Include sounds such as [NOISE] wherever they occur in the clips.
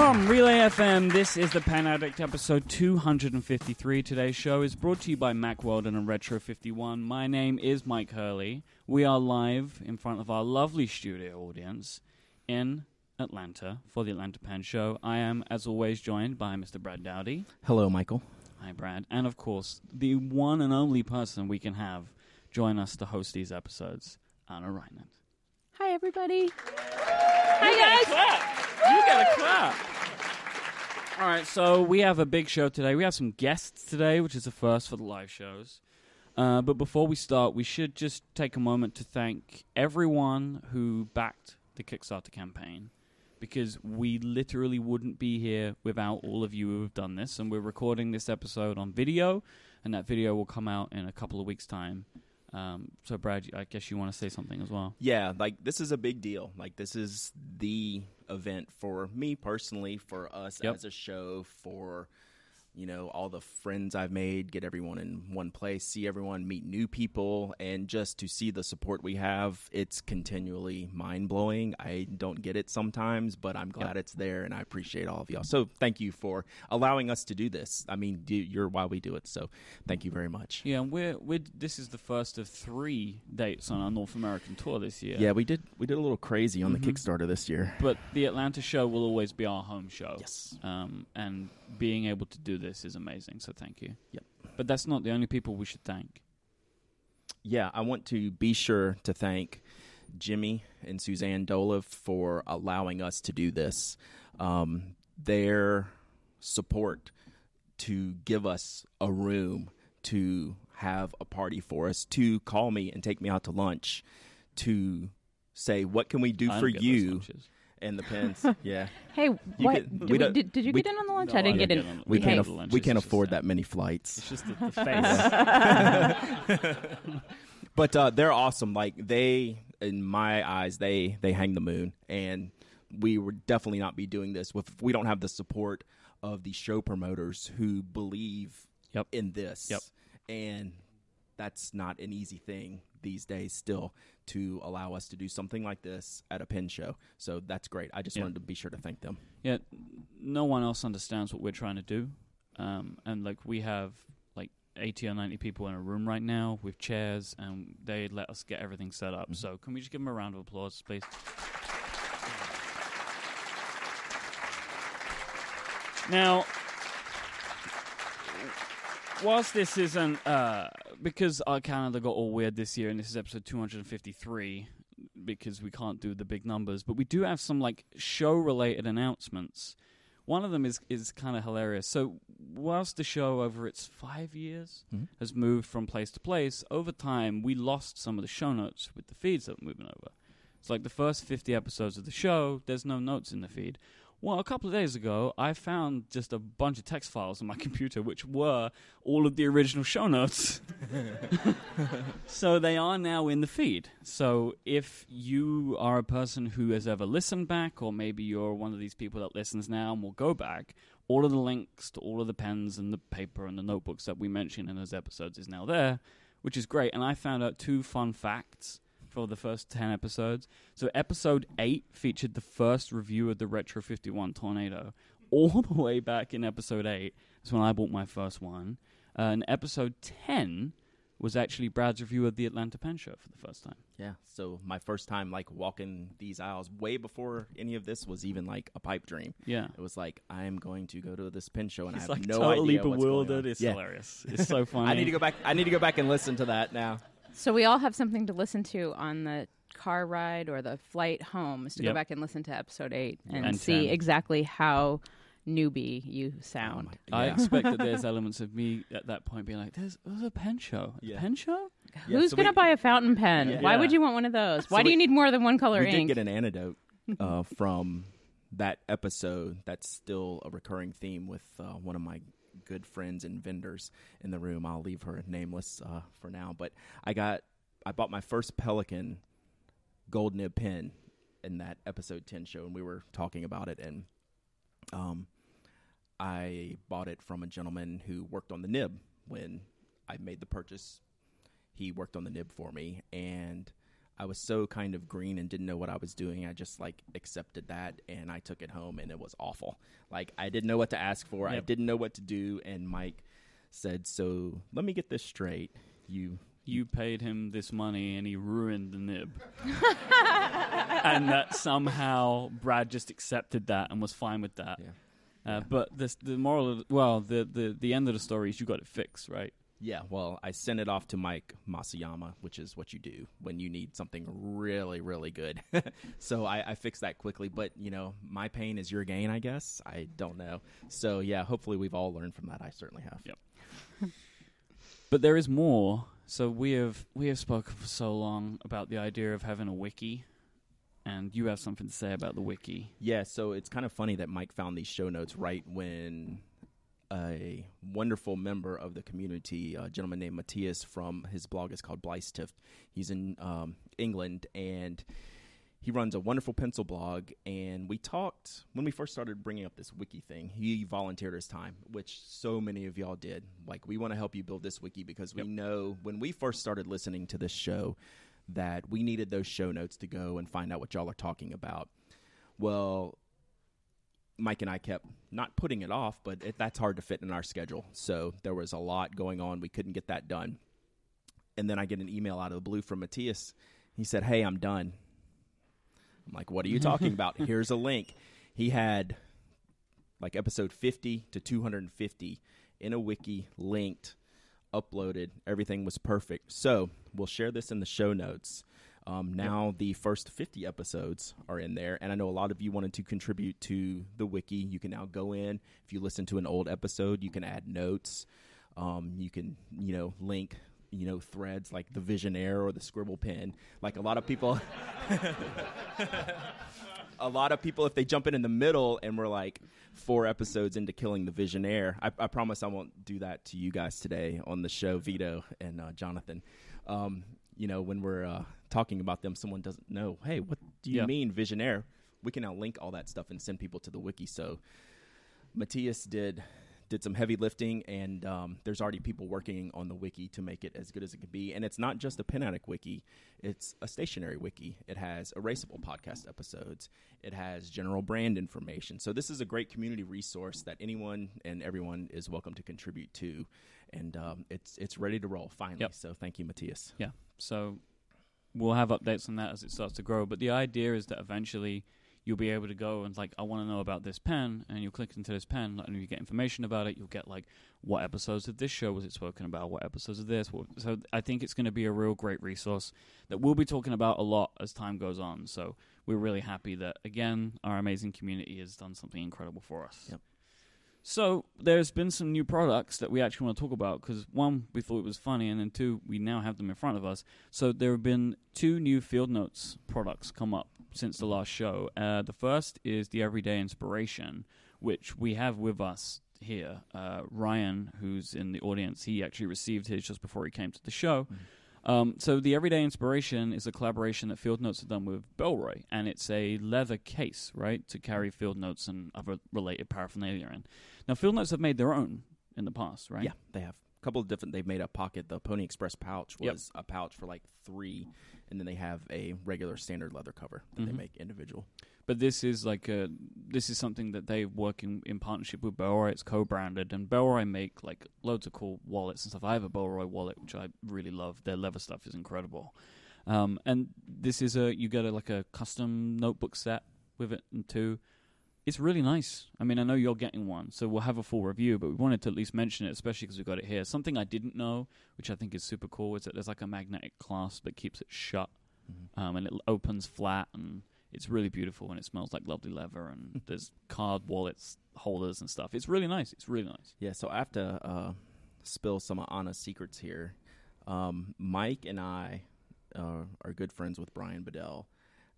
From Relay FM, this is the Pen Addict episode 253. Today's show is brought to you by Mack Weldon and Retro 51. My name is Myke Hurley. We are live in front of our lovely studio audience in Atlanta for the Atlanta Pen Show. I am, as always, joined by Mr. Brad Dowdy. Hello, Michael. Hi, Brad. And of course, the one and only person we can have join us to host these episodes, Ana Reinert. Hi, everybody. Hi, guys. You got to clap. All right, so we have a big show today. We have some guests today, which is a first for the live shows. Uh, but before we start, we should just take a moment to thank everyone who backed the Kickstarter campaign because we literally wouldn't be here without all of you who have done this. And we're recording this episode on video, and that video will come out in a couple of weeks' time. Um, so, Brad, I guess you want to say something as well. Yeah, like this is a big deal. Like this is the event for me personally, for us Yep. as a show, for you know all the friends I've made, get everyone in one place, see everyone, meet new people, and just to see the support we have, it's continually mind blowing. I don't get it sometimes, but I'm glad it's there, and I appreciate all of y'all. So thank you for allowing us to do this. I mean, you're why we do it. So thank you very much. Yeah, and we're we're this is the first of three dates on our North American tour this year. Yeah, we did we did a little crazy on Mhm. the Kickstarter this year. but the Atlanta show will always be our home show. Yes. Um, and being able to do this is amazing. So thank you. Yep. But that's not the only people we should thank. Yeah, I want to be sure to thank Jimmy and Suzanne Dolev for allowing us to do this. Um, their support to give us a room to have a party for us, to call me and take me out to lunch, to say, What can we do for you? lunches. And the pens. [LAUGHS] yeah. Hey, what? get- did, we we don't- did, did you we- get in on the lunch? No, I didn't I get didn't in. get on- We Hey. can't, The aff- lunch we can't just afford that. that many flights. It's just the, the face. but uh, they're awesome. Like they, in my eyes, they they hang the moon, and we would definitely not be doing this if we don't have the support of the show promoters who believe Yep. in this. Yep. and that's not an easy thing these days still to allow us to do something like this at a pen show. So that's great. I just Yeah. wanted to be sure to thank them. yeah, no one else understands what we're trying to do. Um, and like we have like 80 or 90 people in a room right now with chairs, and they let us get everything set up. Mhm. So can we just give them a round of applause, please? Now, whilst this isn't uh, because our calendar got all weird this year, and this is episode 253 because we can't do the big numbers, but we do have some like show related announcements. One of them is is kind of hilarious. So, whilst the show over its five years Mhm. has moved from place to place, over time we lost some of the show notes with the feeds that were moving over. It's like the first 50 episodes of the show, there's no notes in the feed. Well, a couple of days ago, I found just a bunch of text files on my [LAUGHS] computer, which were all of the original show notes. [LAUGHS] so they are now in the feed. So if you are a person who has ever listened back, or maybe you're one of these people that listens now and will go back, all of the links to all of the pens and the paper and the notebooks that we mentioned in those episodes is now there, which is great. And I found out two fun facts for the first 10 episodes. So episode 8 featured the first review of the Retro 51 Tornado. All the way back in episode 8 is when I bought my first one. Uh, and episode 10 was actually Brad's review of the Atlanta Pen Show for the first time. Yeah. So my first time like walking these aisles way before any of this was even like a pipe dream. Yeah. It was like I am going to go to this pen show and He's I have like no totally idea what's going bewildered. on. It's Yeah. hilarious. It's so funny. [LAUGHS] I need to go back. I need to go back and listen to that now. So we all have something to listen to on the car ride or the flight home is to Yep. go back and listen to episode eight and, And see 10. exactly how newbie you sound. Oh I yeah. expect that there's [LAUGHS] elements of me at that point being like, "There's, there's a pen show, a Yeah. pen show." Yeah, Who's so going to we- buy a fountain pen? Yeah. Why Yeah. would you want one of those? Why So do we- you need more than one color we did ink? get an antidote [LAUGHS] uh, from that episode. That's still a recurring theme with uh, one of my good friends and vendors in the room. I'll leave her nameless uh, for now. But I got, I bought my first Pelikan gold nib pen in that episode ten show, and we were talking about it, and um, I bought it from a gentleman who worked on the nib when I made the purchase. He worked on the nib for me, and I was so kind of green and didn't know what I was doing. I just like accepted that and I took it home and it was awful. Like I didn't know what to ask for. I didn't know what to do. And Myke said, "So let me get this straight. You You paid him this money and he ruined the nib. [LAUGHS] and that somehow Brad just accepted that and was fine with that. Yeah. Uh, Yeah. But this, the moral, of, well, the, the the end of the story is you got it fixed, right? Yeah, well, I sent it off to Mike Masuyama, which is what you do when you need something really, really good. [LAUGHS] so I, I fixed that quickly. But, you know, my pain is your gain, I guess. I don't know. So, yeah, hopefully we've all learned from that. I certainly have. Yep. [LAUGHS] But there is more. So we have we have spoken for so long about the idea of having a wiki, and you have something to say about the wiki. Yeah, so it's kind of funny that Myke found these show notes right when a wonderful member of the community, a gentleman named Matthias from his blog is called Bleistift. He's in um, England and he runs a wonderful pencil blog. And we talked when we first started bringing up this wiki thing. He volunteered his time, which so many of y'all did. Like, we want to help you build this wiki because we Yep. know when we first started listening to this show that we needed those show notes to go and find out what y'all are talking about. Well, Myke and I kept not putting it off, but it, that's hard to fit in our schedule. So there was a lot going on. We couldn't get that done. And then I get an email out of the blue from Matthias. He said, Hey, I'm done. I'm like, What are you [LAUGHS] talking about? Here's a link. He had like episode 50 to 250 in a wiki linked, uploaded. Everything was perfect. So we'll share this in the show notes. Um, now the first 50 episodes are in there, and I know a lot of you wanted to contribute to the wiki. You can now go in. If you listen to an old episode, you can add notes. Um, you can, you know, link, you know, threads like the Visionaire or the Scribble Pen. Like a lot of people, [LAUGHS] a lot of people, if they jump in in the middle and we're like four episodes into killing the Visionaire, I, I promise I won't do that to you guys today on the show, Vito and uh, Jonathon. Um, you know, when we're uh, talking about them, someone doesn't know, hey, what do you Yeah. mean Visionaire? We can now link all that stuff and send people to the wiki. So Matthias did did some heavy lifting, and um, there's already people working on the wiki to make it as good as it can be. And it's not just a pen addict wiki; it's a stationery wiki. It has erasable podcast episodes. It has general brand information. So this is a great community resource that anyone and everyone is welcome to contribute to, and um, it's it's ready to roll finally. Yep. So thank you, Matthias. Yeah. So we'll have updates on that as it starts to grow. But the idea is that eventually you'll be able to go and like, I want to know about this pen, and you'll click into this pen, and you get information about it, you'll get like what episodes of this show was it spoken about, what episodes of this. So I think it's going to be a real great resource that we'll be talking about a lot as time goes on. So we're really happy that again our amazing community has done something incredible for us. Yep. So there's been some new products that we actually want to talk about because one, we thought it was funny, and then two, we now have them in front of us. So there have been two new Field Notes products come up since the last show. Uh, the first is the Everyday Inspiration, which we have with us here. Uh, Ryan, who's in the audience, he actually received his just before he came to the show. Um, so the Everyday Inspiration is a collaboration that Field Notes have done with Bellroy, and it's a leather case, right, to carry Field Notes and other related paraphernalia in. Now, Field Notes have made their own in the past, right? Yeah, they have a couple of different. They've made a pocket. The Pony Express pouch Yep. was a pouch for like three, and then they have a regular standard leather cover that Mhm. they make individual. But this is like a this is something that they work in, in partnership with Bellroy. It's co-branded, and Bellroy make like loads of cool wallets and stuff. I have a Bellroy wallet which I really love. Their leather stuff is incredible. Um, and this is a you get a, like a custom notebook set with it and two. It's really nice. I mean, I know you're getting one, so we'll have a full review. But we wanted to at least mention it, especially because we got it here. Something I didn't know, which I think is super cool, is that there's like a magnetic clasp that keeps it shut um, and it opens flat and it's really beautiful and it smells like lovely leather and [LAUGHS] there's card wallets holders and stuff it's really nice it's really nice Yeah, so I have to uh, spill some of Ana's secrets here. Um, Myke and I uh, are good friends with Bryan Bedell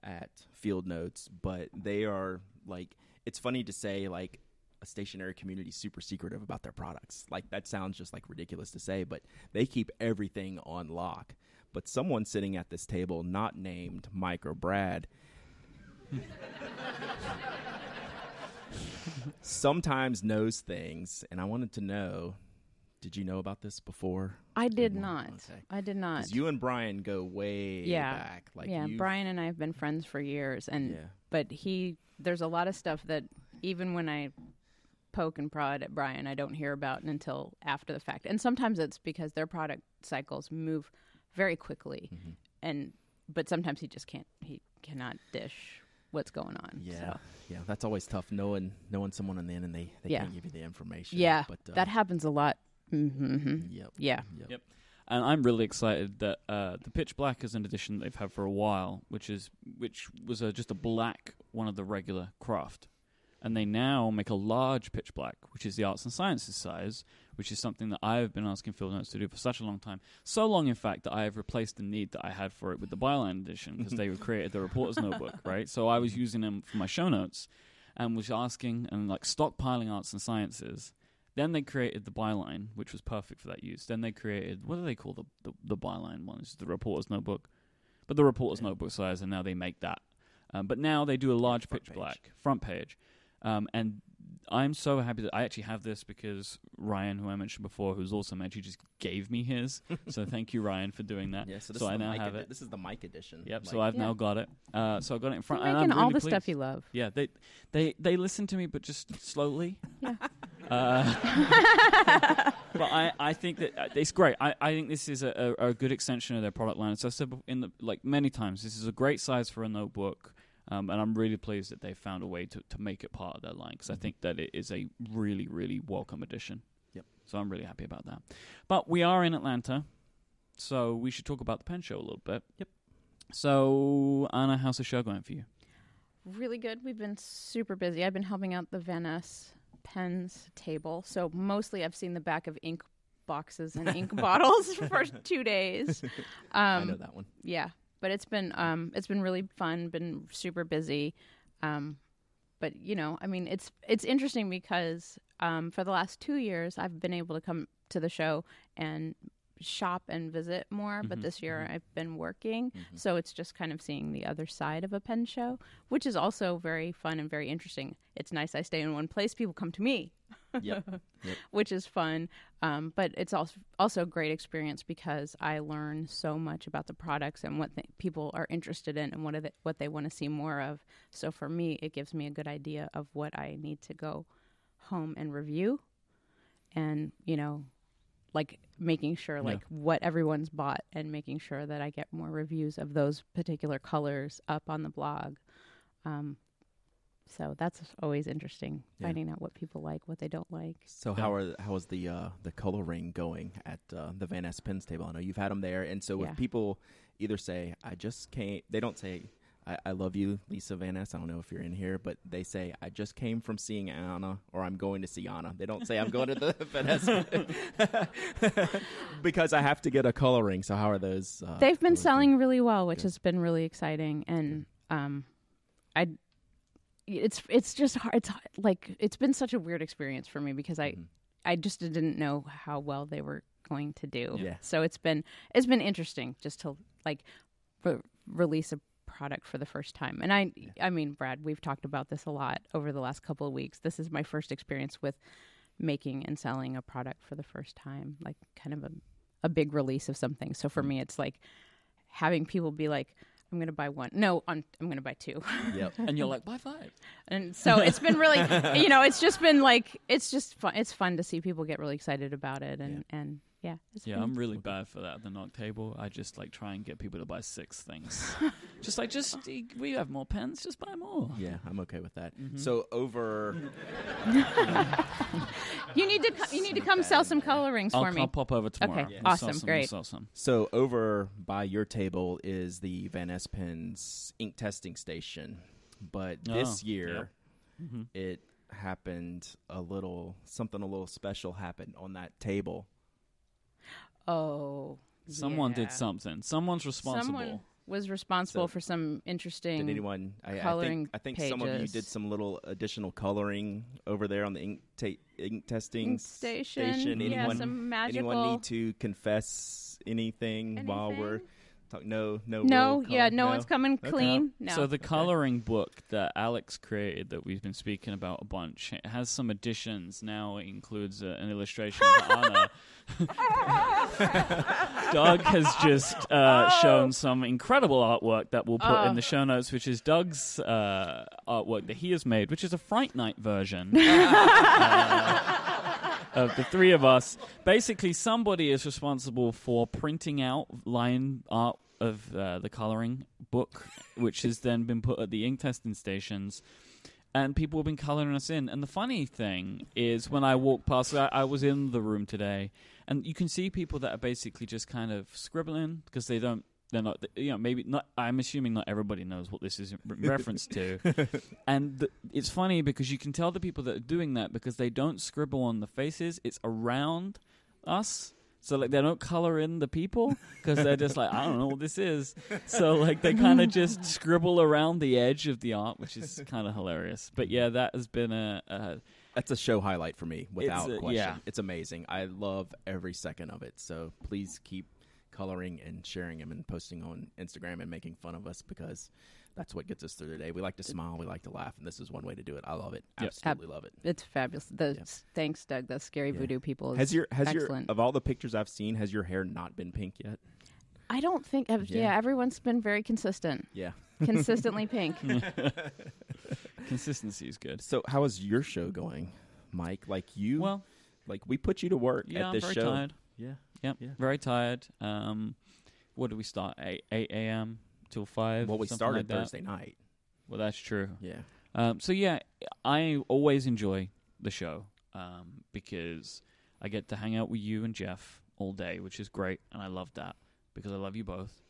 at Field Notes, but they are like, it's funny to say, like, a stationery community super secretive about their products. Like, that sounds just like ridiculous to say, but they keep everything on lock. But someone sitting at this table, not named Myke or Brad, [LAUGHS] sometimes knows things, and I wanted to know did you know about this before? I did not. Okay. I did not. You and Bryan go way Yeah. back. Like yeah, you've- Bryan and I have been friends for years, and Yeah. but he there's a lot of stuff that even when I poke and prod at Bryan, I don't hear about until after the fact. And sometimes it's because their product cycles move very quickly, Mhm. and but sometimes he just can't he cannot dish what's going on. Yeah, so. yeah, that's always tough. Knowing knowing someone in the end and they, they Yeah. can't give you the information. Yeah, but uh, that happens a lot. Mm-hmm. Yep. Yeah. Yep. Yep. And I'm really excited that uh, the Pitch Black is an edition they've had for a while, which is which was a, just a black one of the regular craft, and they now make a large Pitch Black, which is the arts and sciences size, which is something that I have been asking Field Notes to do for such a long time. So long, in fact, that I have replaced the need that I had for it with the Byline edition because they [LAUGHS] created the Reporter's Notebook, right? So I was using them for my show notes and was asking and like stockpiling arts and sciences. Then they created the byline, which was perfect for that use. Then they created what do they call the the, the byline one? It's the reporter's notebook, but the reporter's Yeah. notebook size, and now they make that. Um, but now they do a large front pitch page. black front page, um, and I'm so happy that I actually have this because Ryan, who I mentioned before, who's also Meg, he just gave me his. so [LAUGHS] thank you, Ryan, for doing that. Yeah, so this So is I now have edi- it. This is the mic edition. Yep. Like, so I've Yeah. now got it. Uh, so I got it in front. You're and making I'm all really the stuff you love. Yeah, they they they listen to me, but just slowly. Yeah. Uh, but I, I think that uh, it's great. I, I think this is a, a, a good extension of their product line. So I said in the like many times, this is a great size for a notebook, um, and I'm really pleased that they found a way to, to make it part of their line because I Mhm. think that it is a really really welcome addition. Yep. So I'm really happy about that. But we are in Atlanta, so we should talk about the pen show a little bit. Yep. So Ana, how's the show going for you? Really good. We've been super busy. I've been helping out the Vanness pens table. So mostly I've seen the back of ink boxes and ink [LAUGHS] bottles for two days. [LAUGHS] I Um, know that one. yeah, but it's been um, it's been really fun. Been super busy. Um, but you know, I mean, it's it's interesting because um, for the last two years I've been able to come to the show and shop and visit more. But Mhm, this year I've been working, Mhm. so it's just kind of seeing the other side of a pen show, which is also very fun and very interesting. It's nice I stay in one place. People come to me, [LAUGHS] Yep. [LAUGHS] Yep. which is fun. Um, but it's also also a great experience because I learn so much about the products and what th- people are interested in and what are they, what they want to see more of. So for me, it gives me a good idea of what I need to go home and review, and you know, like making sure Yeah. like what everyone's bought and making sure that I get more reviews of those particular colors up on the blog. Um, so that's always interesting, Yeah. finding out what people like, what they don't like. So how are how is the uh, the coloring going at uh, the Vanness Pens table? I know you've had them there, and so Yeah. if people either say I just came, they don't say I, I love you, Lisa Vanness. I don't know if you're in here, but they say I just came from seeing Ana, or I'm going to see Ana. They don't say I'm going to the [LAUGHS] Vanness [LAUGHS] because I have to get a coloring. So how are those? Uh, They've been those selling really well, which Good. has been really exciting. And um, I, it's it's just hard. It's like it's been such a weird experience for me because I Mhm. I just didn't know how well they were going to do. Yeah. So it's been it's been interesting just to like re- release a product for the first time. And I I mean, Brad, we've talked about this a lot over the last couple of weeks. This is my first experience with making and selling a product for the first time, like kind of a a big release of something. So for me, it's like having people be like, "I'm going to buy one." No, I'm, I'm going to buy two. [LAUGHS] Yep. And you're like, buy five. and so it's been really, [LAUGHS] you know, it's just been like, it's just fun. It's fun to see people get really excited about it, and and yeah, it's Yeah, I'm really bad for that. at The Nock table. I just like try and get people to buy six things. [LAUGHS] just like, just we have more pens. Just buy more. Yeah, I'm okay with that. Mhm. So over, [LAUGHS] You need to co- you need to come sell some colorings I'll, for me. I'll pop over tomorrow. Okay, We'll awesome, some, great. We'll some. so over by your table is the Vanness Pens ink testing station, but this Oh, year. Mhm. it happened a little something a little special happened on that table. Oh, Someone yeah. did something. Someone's responsible. Someone was responsible So, for some interesting. Did anyone? I, I coloring think I think some of you pages. did some little additional coloring over there on the ink, ta- ink testing ink station? station. Yeah, Anyone? some magical. anyone need to confess anything, while we're anything? Talk, no, no, No, yeah, call? no, one's coming Okay. clean. No. So the coloring book that Alex created that we've been speaking about a bunch it has some additions. Now it includes uh, an illustration of [LAUGHS] Ana. Doug has just uh, Oh. shown some incredible artwork that we'll put Oh. in the show notes, which is Doug's uh, artwork that he has made, which is a Fright Night version. [LAUGHS] of the three of us. Basically, somebody is responsible for printing out line art of uh, the coloring book, which has then been put at the ink testing stations. And people have been coloring us in. And the funny thing is, when I walk past, I, I was in the room today, and you can see people that are basically just kind of scribbling because they don't. They're not, you know, maybe not. I'm assuming not everybody knows what this is in re- reference to. [LAUGHS] And the, it's funny because you can tell the people that are doing that because they don't scribble on the faces. It's around us. So like they don't color in the people because they're just like I don't know what this is. So like they kind of just scribble around the edge of the art, which is kind of hilarious. But yeah, that has been a, a That's a show highlight for me, without a- question. yeah. It's amazing. I love every second of it. So please keep coloring and sharing them and posting on Instagram and making fun of us because that's what gets us through the day. We like to smile, we like to laugh, and this is one way to do it. I love it. Yep. Absolutely love it. it's fabulous. The Yeah. thanks, Doug. The scary Yeah. voodoo people. Is Has your has excellent. your of all the pictures I've seen, has your hair not been pink yet? I don't think. Yeah. Yeah. everyone's been very consistent. Yeah. Consistently pink. [LAUGHS] [LAUGHS] consistency is good. So how is your show going, Myke? Like you Well, like we put you to work yeah, at I'm this very show. tired. Yeah. Yep, Yeah. very tired. Um, what do we start? Eight eight a.m. till five. Well, we started like that? Thursday night. Well, that's true. Yeah. Um, so yeah, I always enjoy the show um, because I get to hang out with you and Jeff all day, which is great, and I love that because I love you both.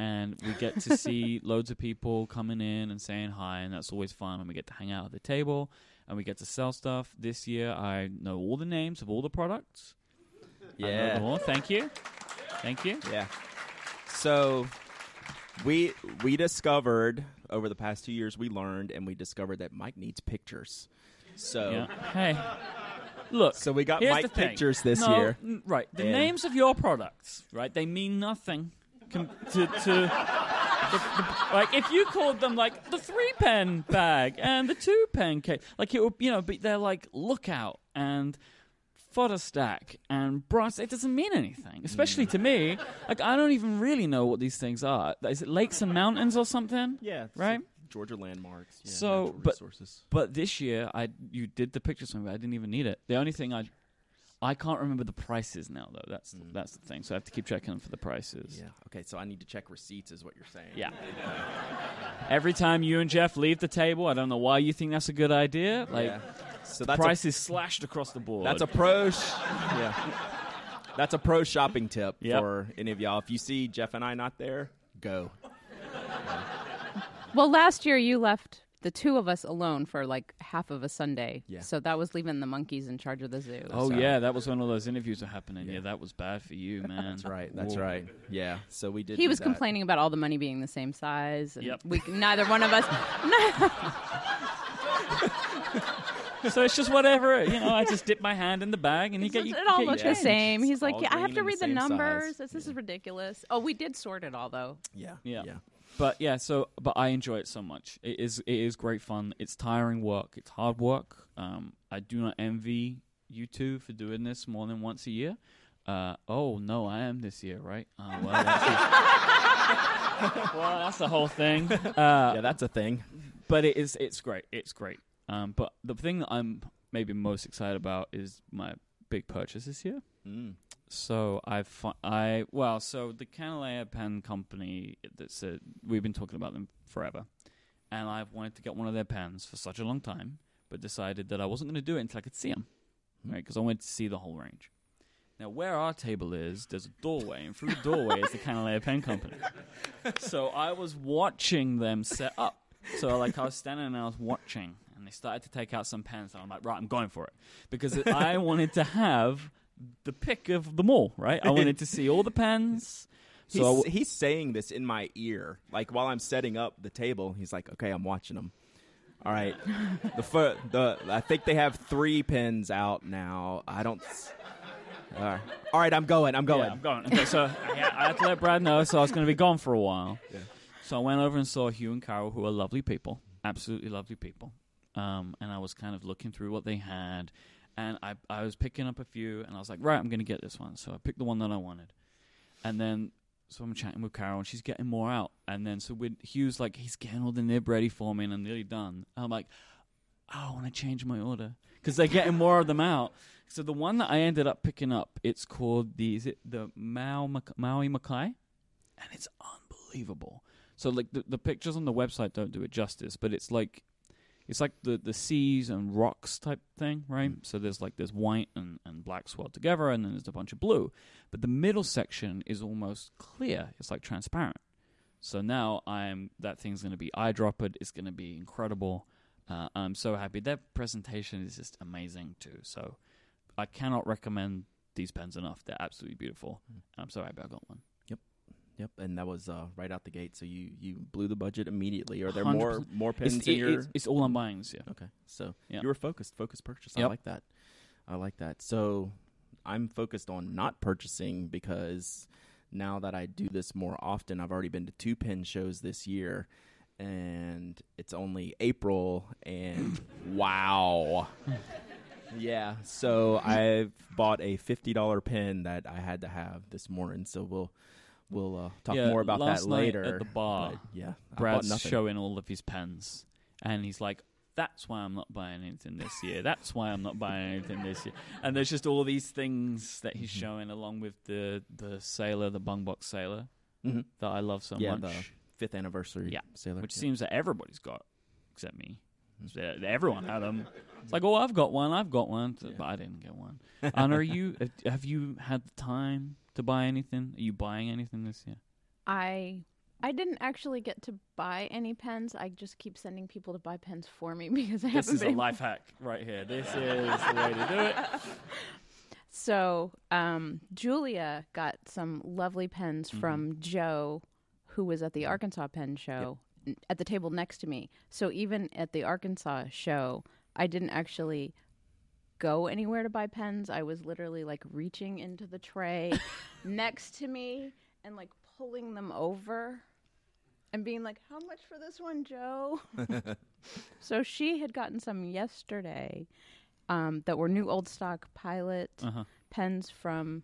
And we get to [LAUGHS] see loads of people coming in and saying hi, and that's always fun. And we get to hang out at the table, and we get to sell stuff. This year, I know all the names of all the products. Them. Thank you, thank you. Yeah. So we we discovered over the past two years we learned and we discovered that Myke needs pictures. So Yeah. Hey, look. so we got Myke pictures this No, year. n- Right. The And- names of your products, right? They mean nothing com- to. to the, the, like if you called them like the three pen bag and the two pen cake, like it would, you know, but they're like lookout and Fodderstack and brass. It doesn't mean anything, especially to me. Like I don't even really know what these things are. Is it lakes and mountains or something? Yeah. Right? Georgia landmarks. Yeah, So, natural but- resources. But this year, I you did the pictures for me. but I didn't even need it. The only thing I I can't remember the prices now though. That's Mm. that's the thing. So I have to keep checking them for the prices. Yeah. Okay, so I need to check receipts is what you're saying. Yeah. Every time you and Jeff leave the table, I don't know why you think that's a good idea. Like Yeah. So that's price is slashed across the board. that's a pro sh- [LAUGHS] Yeah. [LAUGHS] That's a pro shopping tip Yep. for any of y'all. If you see Jeff and I not there, go. [LAUGHS] Well, last year you left the two of us alone for like half of a Sunday. Yeah. So that was leaving the monkeys in charge of the zoo. Oh so. yeah, that was when all those interviews were happening. Yeah, Yeah. that was bad for you, man. That's right. That's Whoa. right. Yeah. So we did He was that. complaining about all the money being the same size. And Yep. we neither one of us. So it's just whatever, you know. I just dip my hand in the bag and you get you it all get your looked the same. He's like, yeah, I have to read the the numbers. This, this Yeah. is ridiculous. Oh, we did sort it all though. Yeah. Yeah. Yeah. But yeah, so but I enjoy it so much. It is it is great fun. It's tiring work. It's hard work. Um, I do not envy you two for doing this more than once a year. Uh, oh no, I am this year, right? Uh, well, that's [LAUGHS] well, that's the whole thing. Uh, [LAUGHS] yeah, that's a thing. but it is it's great. It's great. Um, but the thing that I'm maybe most excited about is my big purchase this year. Mm. So I fi- I well, so the Kanilea pen company that's uh, we've been talking about them forever, and I've wanted to get one of their pens for such a long time, but decided that I wasn't going to do it until I could see them, Hmm. right? Because I wanted to see the whole range. Now, where our table is, there's a doorway, and through the doorway is the Kanilea Pen Company. [LAUGHS] So I was watching them set up. So like I was standing and I was watching, and they started to take out some pens, and I'm like, right, I'm going for it because I [LAUGHS] wanted to have the pick of them all, right? I wanted to see all the pens. [LAUGHS] So He's, w- he's saying this in my ear, like while I'm setting up the table. He's like, "Okay, I'm watching them. All right, the fir- the I think they have three pins out now. I don't. s- All right. All right, I'm going. I'm going. Yeah, I'm going. Okay, so I I had to let Brad know, so I was going to be gone for a while. Yeah. So I went over and saw Hugh and Carol, who are lovely people, absolutely lovely people. Um, and I was kind of looking through what they had, and I I was picking up a few, and I was like, right, I'm going to get this one. So I picked the one that I wanted, and then so I'm chatting with Carol, and she's getting more out, and then so with Hugh's like he's getting all the nib ready for me, and I'm nearly done. And I'm like, oh, I want to change my order because they're getting more of them out. So the one that I ended up picking up, it's called the is it the Mao Mac- Maui Makai, and it's unbelievable. So like the the pictures on the website don't do it justice, but it's like it's like the the seas and rocks type thing, right? So there's like there's white and and black swirled together, and then there's a bunch of blue. But the middle section is almost clear. It's like transparent. So now I'm that thing's going to be eyedroppered. It's going to be incredible. Uh, I'm so happy. Their presentation is just amazing too. So I cannot recommend these pens enough. They're absolutely beautiful. Mm. And I'm so happy I got one. Yep, and that was uh, right out the gate. So you you blew the budget immediately. Are there more 100%. more pens It's, in it- your? it's, it's all I'm buying. Okay, so Yeah. you were focused, focused purchase. I Yep. like that. I like that. So I'm focused on not purchasing because now that I do this more often, I've already been to two pen shows this year, and it's only April, and [LAUGHS] wow. Yeah, so [LAUGHS] I've bought a fifty dollar pen that I had to have this morning. So we'll we'll uh, talk Yeah, more about that later. at the bar, but yeah, Brad's showing all of his pens, and he's like, "That's why I'm not buying anything this year. That's why I'm not buying anything this year." And there's just all these things that he's Mhm. showing, along with the the sailor, the Bungubox sailor Mhm. that I love so Yeah, much, the fifth anniversary Yeah, sailor, which yeah. seems that everybody's got except me. Mhm. So, uh, Everyone had them. [LAUGHS] It's like, oh, I've got one, I've got one, but I didn't get one. and are you? [LAUGHS] Have you had the time to buy anything? Are you buying anything this year? I I didn't actually get to buy any pens. I just keep sending people to buy pens for me [LAUGHS] because I This haven't is a been. life hack right here. This is the way to do it. [LAUGHS] So, um, Julia got some lovely pens Mm-hmm. from Joe, who was at the Arkansas Pen Show, n- at the table next to me. So, even at the Arkansas show, I didn't actually go anywhere to buy pens. I was literally like reaching into the tray [LAUGHS] next to me and like pulling them over and being like, How much for this one, Joe? [LAUGHS] so, she had gotten some yesterday. Um, that were new old stock pilot Uh-huh. pens from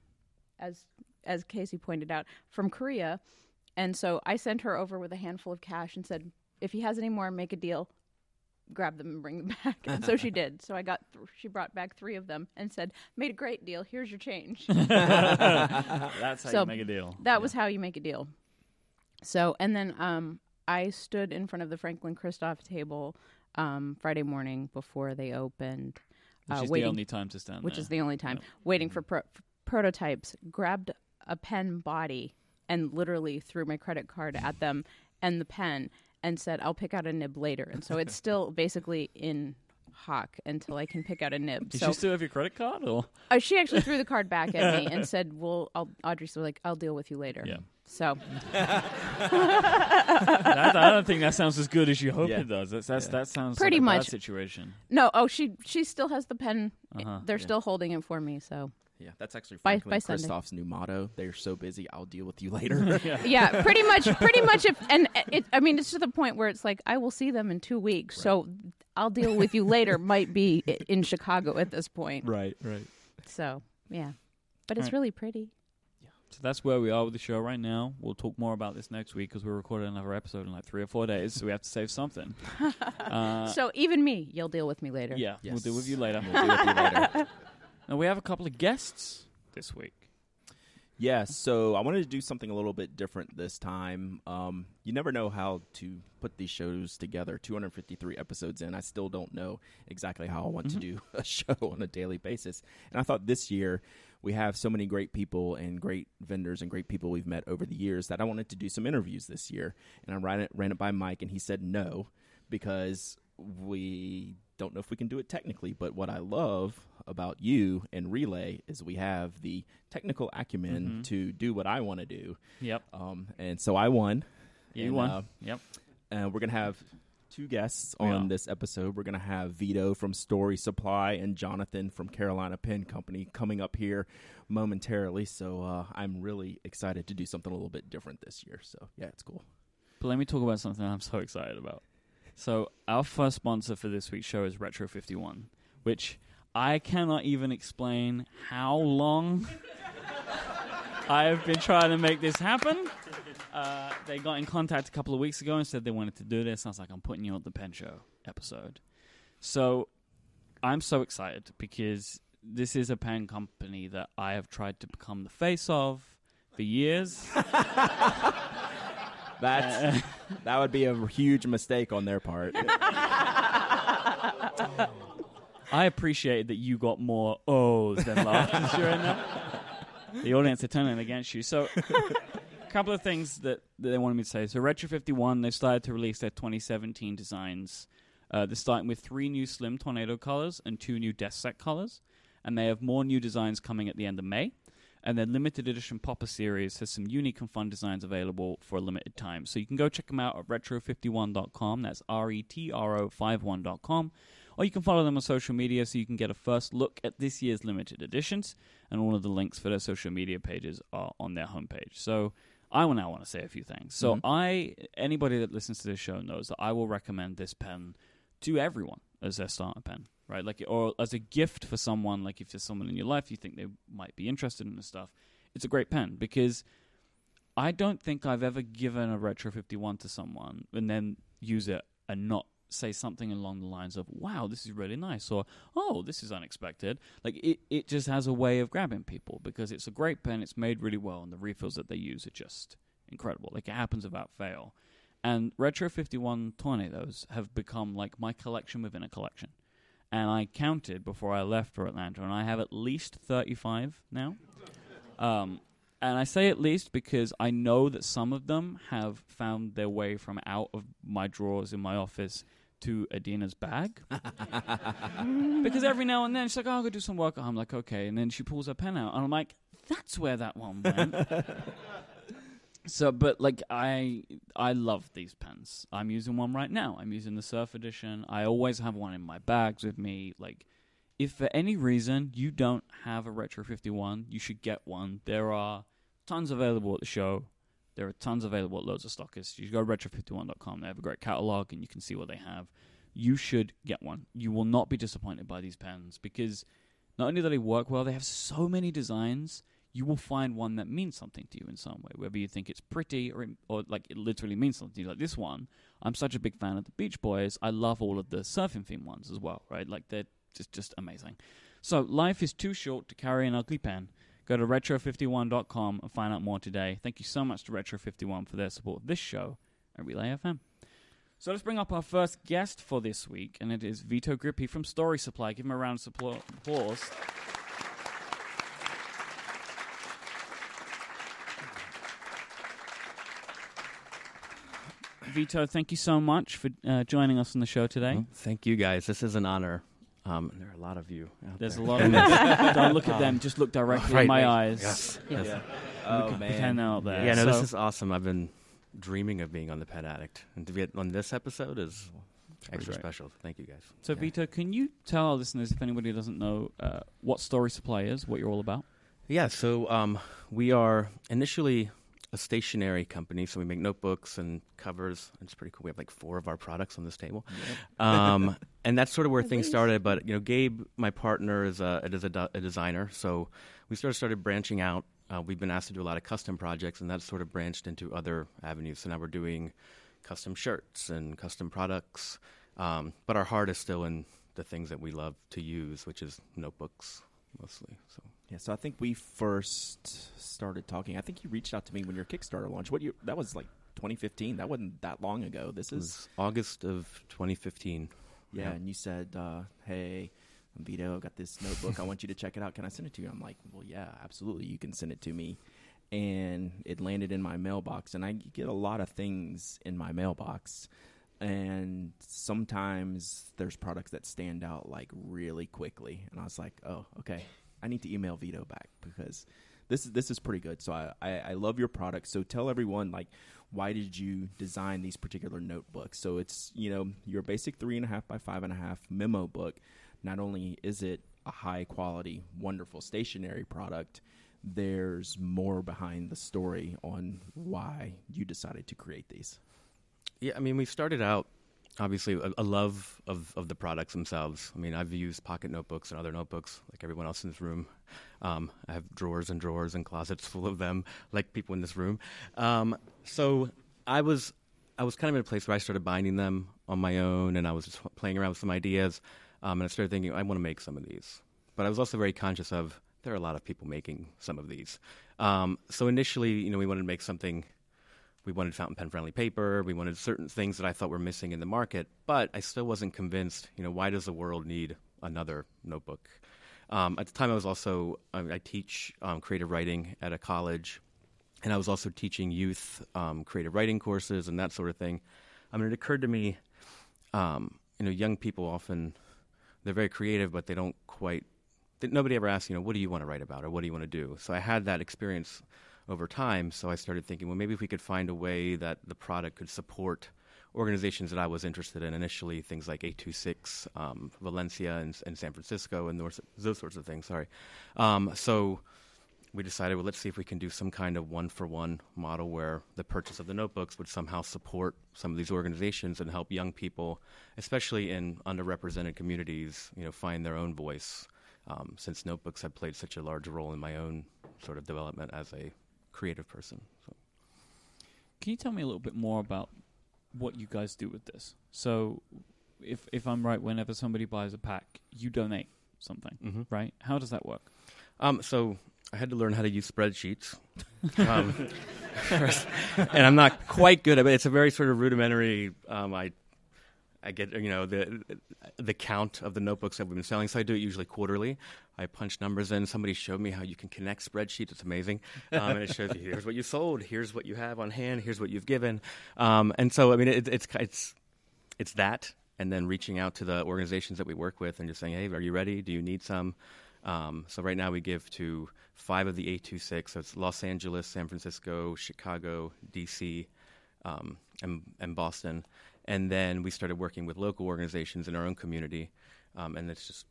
as as Casey pointed out from Korea and so I sent her over with a handful of cash and said if he has any more make a deal grab them and bring them [LAUGHS] back. And so she did. So I got th- she brought back 3 of them and said made a great deal. Here's your change. [LAUGHS] That's how So, you make a deal. that was how you make a deal. So and then um I stood in front of the Franklin Christoph table um Friday morning before they opened Which uh, is the only time to stand which there. is the only time. Yeah. waiting for pro- f- prototypes grabbed a pen body and literally threw my credit card at them and the pen and said i'll pick out a nib later and so it's [LAUGHS] still basically in hock until i can pick out a nib Did so you still have your credit card or? uh, she actually threw the card back at me [LAUGHS] and said well I'll, audrey's like i'll deal with you later Yeah. so [LAUGHS] that, I don't think that sounds as good as you hope Yeah. it does. That's, that's Yeah. that sounds Pretty like a bad much. situation. no oh she she still has the pen Uh-huh. they're Yeah. still holding it for me so Yeah, that's actually By- Franklin by Sunday. Christoph's new motto. They're so busy, I'll deal with you [LAUGHS] later. [LAUGHS] yeah pretty much pretty much if and it i mean it's to the point where it's like i will see them in two weeks so i'll deal with you later might be in chicago at this point right, right. so yeah but it's Right. really pretty So that's where we are with the show right now. We'll talk more about this next week because we're recording another episode in like three or four days, so we have to save something. [LAUGHS] Uh, so even me you'll deal with me later yeah, we'll deal with you later. We'll deal with you later. Now we have a couple of guests this week. Yeah, so I wanted to do something a little bit different this time. Um, you never know how to put these shows together. 253 episodes in, I still don't know exactly how I want to do [LAUGHS] a show on a daily basis. And I thought this year we have so many great people and great vendors and great people we've met over the years that I wanted to do some interviews this year. And I ran it, ran it by Myke, and he said no because we don't know if we can do it technically. But what I love about you and Relay is we have the technical acumen Mhm. to do what I want to do. Yep, Um, and so I won. you And, won. uh, yep. and we're gonna have two guests on are. this episode. We're going to have Vito from Story Supply and Jonathon from Carolina Pen Company coming up here momentarily. So uh, I'm really excited to do something a little bit different this year. So yeah, it's cool. But let me talk about something I'm so excited about. So our first sponsor for this week's show is Retro 51, which I cannot even explain how long [LAUGHS] I have been trying to make this happen. Uh, they got in contact a couple of weeks ago and said they wanted to do this. I was like, I'm putting you on the Pen Show episode. So I'm so excited because this is a pen company that I have tried to become the face of for years. [LAUGHS] That's [LAUGHS] that would be a huge mistake on their part. I appreciate that you got more ohs than laughs during that. The audience are turning against you. So, a couple of things that, that they wanted me to say. So, Retro 51, they've started to release their 2017 designs. Uh, they're starting with three new Slim Tornado colors and two new Death Set colors. And they have more new designs coming at the end of May. And their limited edition Popper series has some unique and fun designs available for a limited time. So you can go check them out at retro51.com. That's R E T R O 51.com. Or you can follow them on social media so you can get a first look at this year's limited editions. And all of the links for their social media pages are on their homepage. So I will now want to say a few things. So Mhm. I, anybody that listens to this show knows that I will recommend this pen to everyone as their starter pen, right? Like, or as a gift for someone. Like, if there's someone in your life you think they might be interested in this stuff, it's a great pen because I don't think I've ever given a Retro 51 to someone and then use it and not say something along the lines of, wow, this is really nice, or oh, this is unexpected. Like, it, it just has a way of grabbing people because it's a great pen, it's made really well, and the refills that they use are just incredible. Like, it happens without fail. And Retro 51 Tornadoes have become like my collection within a collection. And I counted before I left for Atlanta, and I have at least 35 now. Um, and I say at least because I know that some of them have found their way from out of my drawers in my office to Adina's bag. [LAUGHS] because every now and then she's like, oh, I'll go do some work. I'm like, okay. And then she pulls her pen out, and I'm like, that's where that one went. [LAUGHS] so, but like, I I love these pens. I'm using one right now. I'm using the Surf Edition. I always have one in my bags with me. Like, if for any reason you don't have a Retro 51, you should get one. There are tons available at the show. There are tons available loads of stockists. You go to retro51.com. They have a great catalog and you can see what they have. You should get one. You will not be disappointed by these pens because not only do they work well, they have so many designs. You will find one that means something to you in some way, whether you think it's pretty or or like it literally means something to you. Like this one, I'm such a big fan of the Beach Boys. I love all of the surfing theme ones as well, right? Like they're just just amazing. So life is too short to carry an ugly pen. Go to retro51.com and find out more today. Thank you so much to Retro51 for their support of this show at Relay FM. So let's bring up our first guest for this week, and it is Vito Grippi from Story Supply. Give him a round of applause. Vito, thank you so much for uh, joining us on the show today. Well, thank you guys. This is an honor. Um, and there are a lot of you. Out There's a lot [LAUGHS] of them. Don't look at them, just look directly Right, in my right. eyes. Yes. Yes. yes. Oh Pen man, out there. Yeah, no, So- this is awesome. I've been dreaming of being on the Pen Addict, and to be on this episode is extra great. special. Thank you guys. So, Yeah. Vito, can you tell our listeners, if anybody doesn't know, uh, what Story Supply is, what you're all about? Yeah, so um, we are initially a stationery company, so we make notebooks and covers. It's pretty cool. We have like four of our products on this table, um, [LAUGHS] and that's sort of where At things least. started. But you know, Gabe, my partner, is a is a, de- a designer, so we sort of started branching out. Uh, we've been asked to do a lot of custom projects, and that's sort of branched into other avenues. So now we're doing custom shirts and custom products, um, but our heart is still in the things that we love to use, which is notebooks mostly. So. Yeah, so I think we first started talking. I think you reached out to me when your Kickstarter launched. What you that was like 2015. That wasn't that long ago. This is August of 2015. yeah, yeah. and you said, uh, "Hey, Vito, I got this notebook. I want you to check it out. Can I send it to you?" I'm like, "Well, yeah, absolutely. You can send it to me." And it landed in my mailbox, and I get a lot of things in my mailbox. And sometimes there's products that stand out like really quickly, and I was like, "Oh, okay. I need to email Vito back because this is this is pretty good. So I, I I love your product. So tell everyone like why did you design these particular notebooks? So it's you know your basic three and a half by five and a half memo book. Not only is it a high quality, wonderful stationery product, there's more behind the story on why you decided to create these. Yeah, I mean, we started out obviously a, a, love of, of the products themselves. I mean, I've used pocket notebooks and other notebooks like everyone else in this room. Um, I have drawers and drawers and closets [LAUGHS] full of them, like people in this room. Um, so I was I was kind of in a place where I started binding them on my own, and I was just playing around with some ideas. Um, and I started thinking, I want to make some of these. But I was also very conscious of there are a lot of people making some of these. Um, so initially, you know, we wanted to make something we wanted fountain pen friendly paper. We wanted certain things that I thought were missing in the market, but I still wasn't convinced. You know, why does the world need another notebook? Um, at the time, I was also I, I teach um, creative writing at a college, and I was also teaching youth um, creative writing courses and that sort of thing. I mean, it occurred to me, um, you know, young people often they're very creative, but they don't quite. They, nobody ever asks, you know, what do you want to write about or what do you want to do? So I had that experience over time. So I started thinking, well, maybe if we could find a way that the product could support organizations that I was interested in initially, things like 826, um, Valencia, and, and, San Francisco, and those, sorts of things. Sorry. Um, so we decided, well, let's see if we can do some kind of one for one model where the purchase of the notebooks would somehow support some of these organizations and help young people, especially in underrepresented communities, you know, find their own voice. Um, since notebooks have played such a large role in my own sort of development as a creative person. So. Can you tell me a little bit more about what you guys do with this? So, if if I'm right, whenever somebody buys a pack, you donate something, mm-hmm. right? How does that work? Um, so I had to learn how to use spreadsheets. [LAUGHS] um, [LAUGHS] and I'm not quite good at it. It's a very sort of rudimentary. Um, I I get you know the the count of the notebooks that we've been selling. So I do it usually quarterly. I punch numbers in. Somebody showed me how you can connect spreadsheets. It's amazing, um, and it shows you here's what you sold, here's what you have on hand, here's what you've given, um, and so I mean it, it's it's it's that, and then reaching out to the organizations that we work with and just saying, hey, are you ready? Do you need some? Um, so right now we give to five of the 826. So it's Los Angeles, San Francisco, Chicago, D.C., um, and, and Boston and then we started working with local organizations in our own community, um, and it's just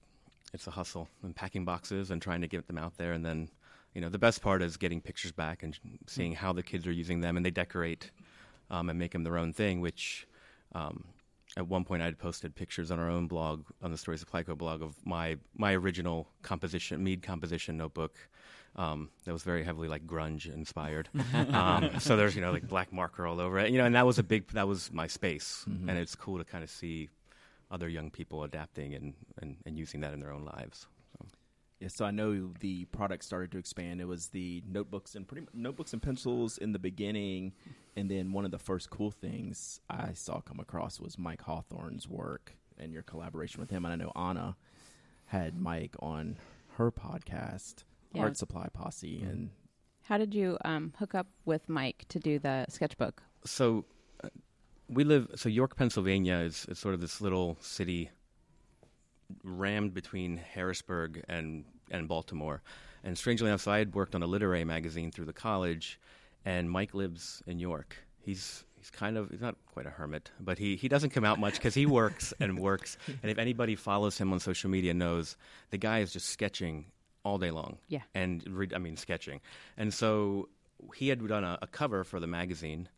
it's a hustle and packing boxes and trying to get them out there, and then you know the best part is getting pictures back and seeing how the kids are using them, and they decorate um, and make them their own thing, which. Um, at one point, I had posted pictures on our own blog, on the Story Supply Co blog, of my my original composition, Mead composition notebook, um, that was very heavily like grunge inspired. [LAUGHS] um, so there's you know like black marker all over it, you know, and that was a big that was my space, mm-hmm. and it's cool to kind of see other young people adapting and, and, and using that in their own lives. So. Yeah, so I know the product started to expand. It was the notebooks and pretty notebooks and pencils in the beginning, and then one of the first cool things I saw come across was Mike Hawthorne's work and your collaboration with him. And I know Ana had Mike on her podcast yeah. art supply posse mm-hmm. and how did you um, hook up with mike to do the sketchbook so we live so york pennsylvania is, is sort of this little city rammed between harrisburg and and baltimore and strangely enough so i had worked on a literary magazine through the college and mike lives in york he's he's kind of he's not quite a hermit, but he he doesn't come out much because he works and [LAUGHS] works. And if anybody follows him on social media, knows the guy is just sketching all day long. Yeah. And re- I mean sketching. And so he had done a, a, cover for the magazine,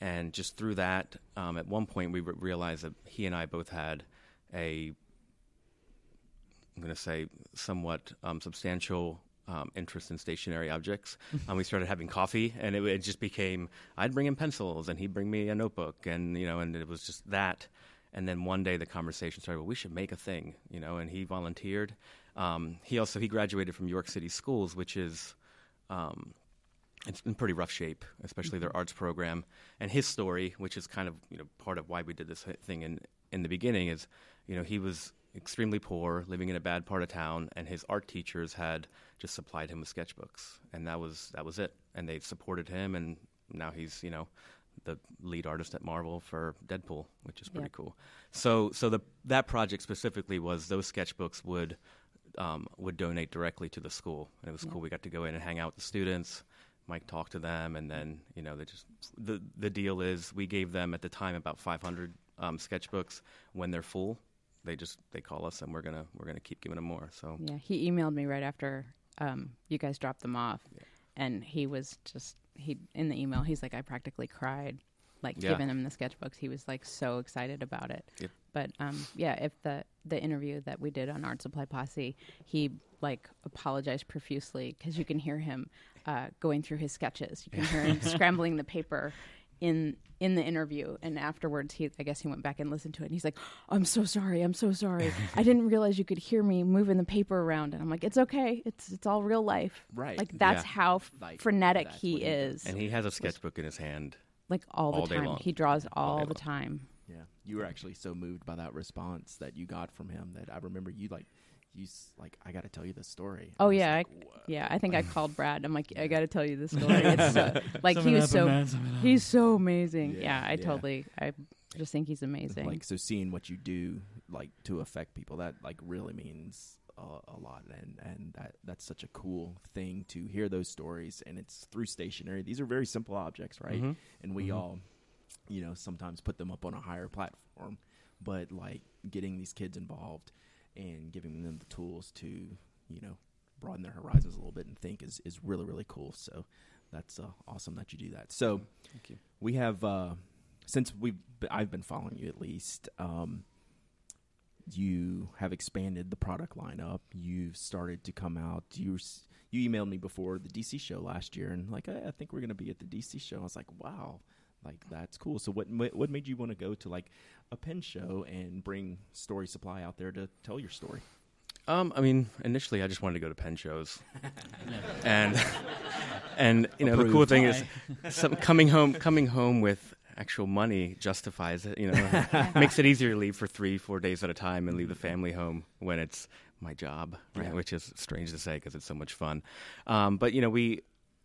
and just through that, um, at one point we re- realized that he and I both had a, I'm going to say, somewhat um, substantial um, interest in stationery objects. [LAUGHS] um, we started having coffee, and it, it, just became I'd bring him pencils, and he'd bring me a notebook, and you know, and it was just that. And then one day the conversation started. Well, we should make a thing, you know. And he volunteered, um, he also he graduated from York City Schools, which is um, it's in pretty rough shape, especially their mm-hmm. arts program. And his story, which is kind of you know part of why we did this thing in in the beginning, is you know he was extremely poor, living in a bad part of town, and his art teachers had just supplied him with sketchbooks, and that was that was it. And they supported him, and now he's you know the lead artist at Marvel for Deadpool, which is pretty cool. So so the that project specifically was those sketchbooks would um, would donate directly to the school, and it was Yeah. cool. We got to go in and hang out with the students. Mike talked to them, and then you know they just the the deal is we gave them at the time about 500 um, sketchbooks. When they're full, they just they call us, and we're gonna we're gonna keep giving them more. So Yeah, he emailed me right after um, you guys dropped them off, Yeah. and he was just he in the email. He's like, I practically cried, like Yeah. giving him the sketchbooks. He was like so excited about it. Yep. But um, yeah, if the the interview that we did on Art Supply Posse, he like apologized profusely because you can hear him uh, going through his sketches. You can hear him [LAUGHS] scrambling the paper in in the interview and afterwards he i guess he went back and listened to it and he's like i'm so sorry i'm so sorry i [LAUGHS] didn't realize you could hear me moving the paper around and i'm like it's okay it's it's all real life Right. like that's Yeah. how f- Like, frenetic that's he is and he has a sketchbook in his hand. like all the all day time long. he draws All all, the time you were actually so moved by that response that you got from him that I remember you like, you like I got to tell you this story. Oh, I yeah, like, I- yeah i think i called brad i'm like i gotta tell you this [LAUGHS] story it's so, like he was so he's so amazing Yeah, yeah, i yeah. totally i just think he's amazing Like so, seeing what you do like to affect people that like really means a, a lot, and and that that's such a cool thing to hear those stories, and it's through stationery. These are very simple objects, right? Mhm. And we Mhm. all, you know, sometimes put them up on a higher platform, but like getting these kids involved and giving them the tools to, you know, broaden their horizons a little bit and think is is really really cool. So that's uh, awesome that you do that. So Thank you. we have uh, since we've I've been following you at least. Um, you have expanded the product lineup. You've started to come out. You you emailed me before the DC show last year, and like I, I think we're going to be at the DC show. I was like, wow, like that's cool. So what what made you want to go to like a pen show and bring Story Supply out there to tell your story? Um, I mean, initially I just wanted to go to pen shows, and and you know the cool Approved. thing is some, coming home coming home with actual money justifies it. You know, [LAUGHS] makes it easier to leave for three four days at a time and leave the family home when it's my job, right? Yeah. Which is strange to say because it's so much fun. Um, but you know, we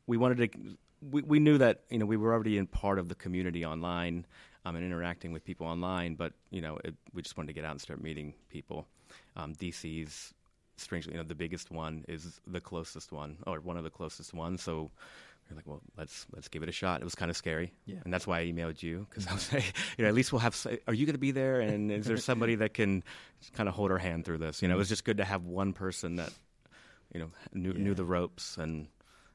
we wanted to. We, we knew that you know we were already in part of the community online um, and interacting with people online, but you know it, we just wanted to get out and start meeting people. Um, DC's strangely, you know, the biggest one is the closest one, or one of the closest ones. So we're like, well, let's let's give it a shot. It was kind of scary, Yeah. and that's why I emailed you because I was like, you know, at least we'll have. Are you going to be there? And is there somebody that can kind of hold our hand through this? You know, it was just good to have one person that, you know, knew Yeah. knew the ropes, and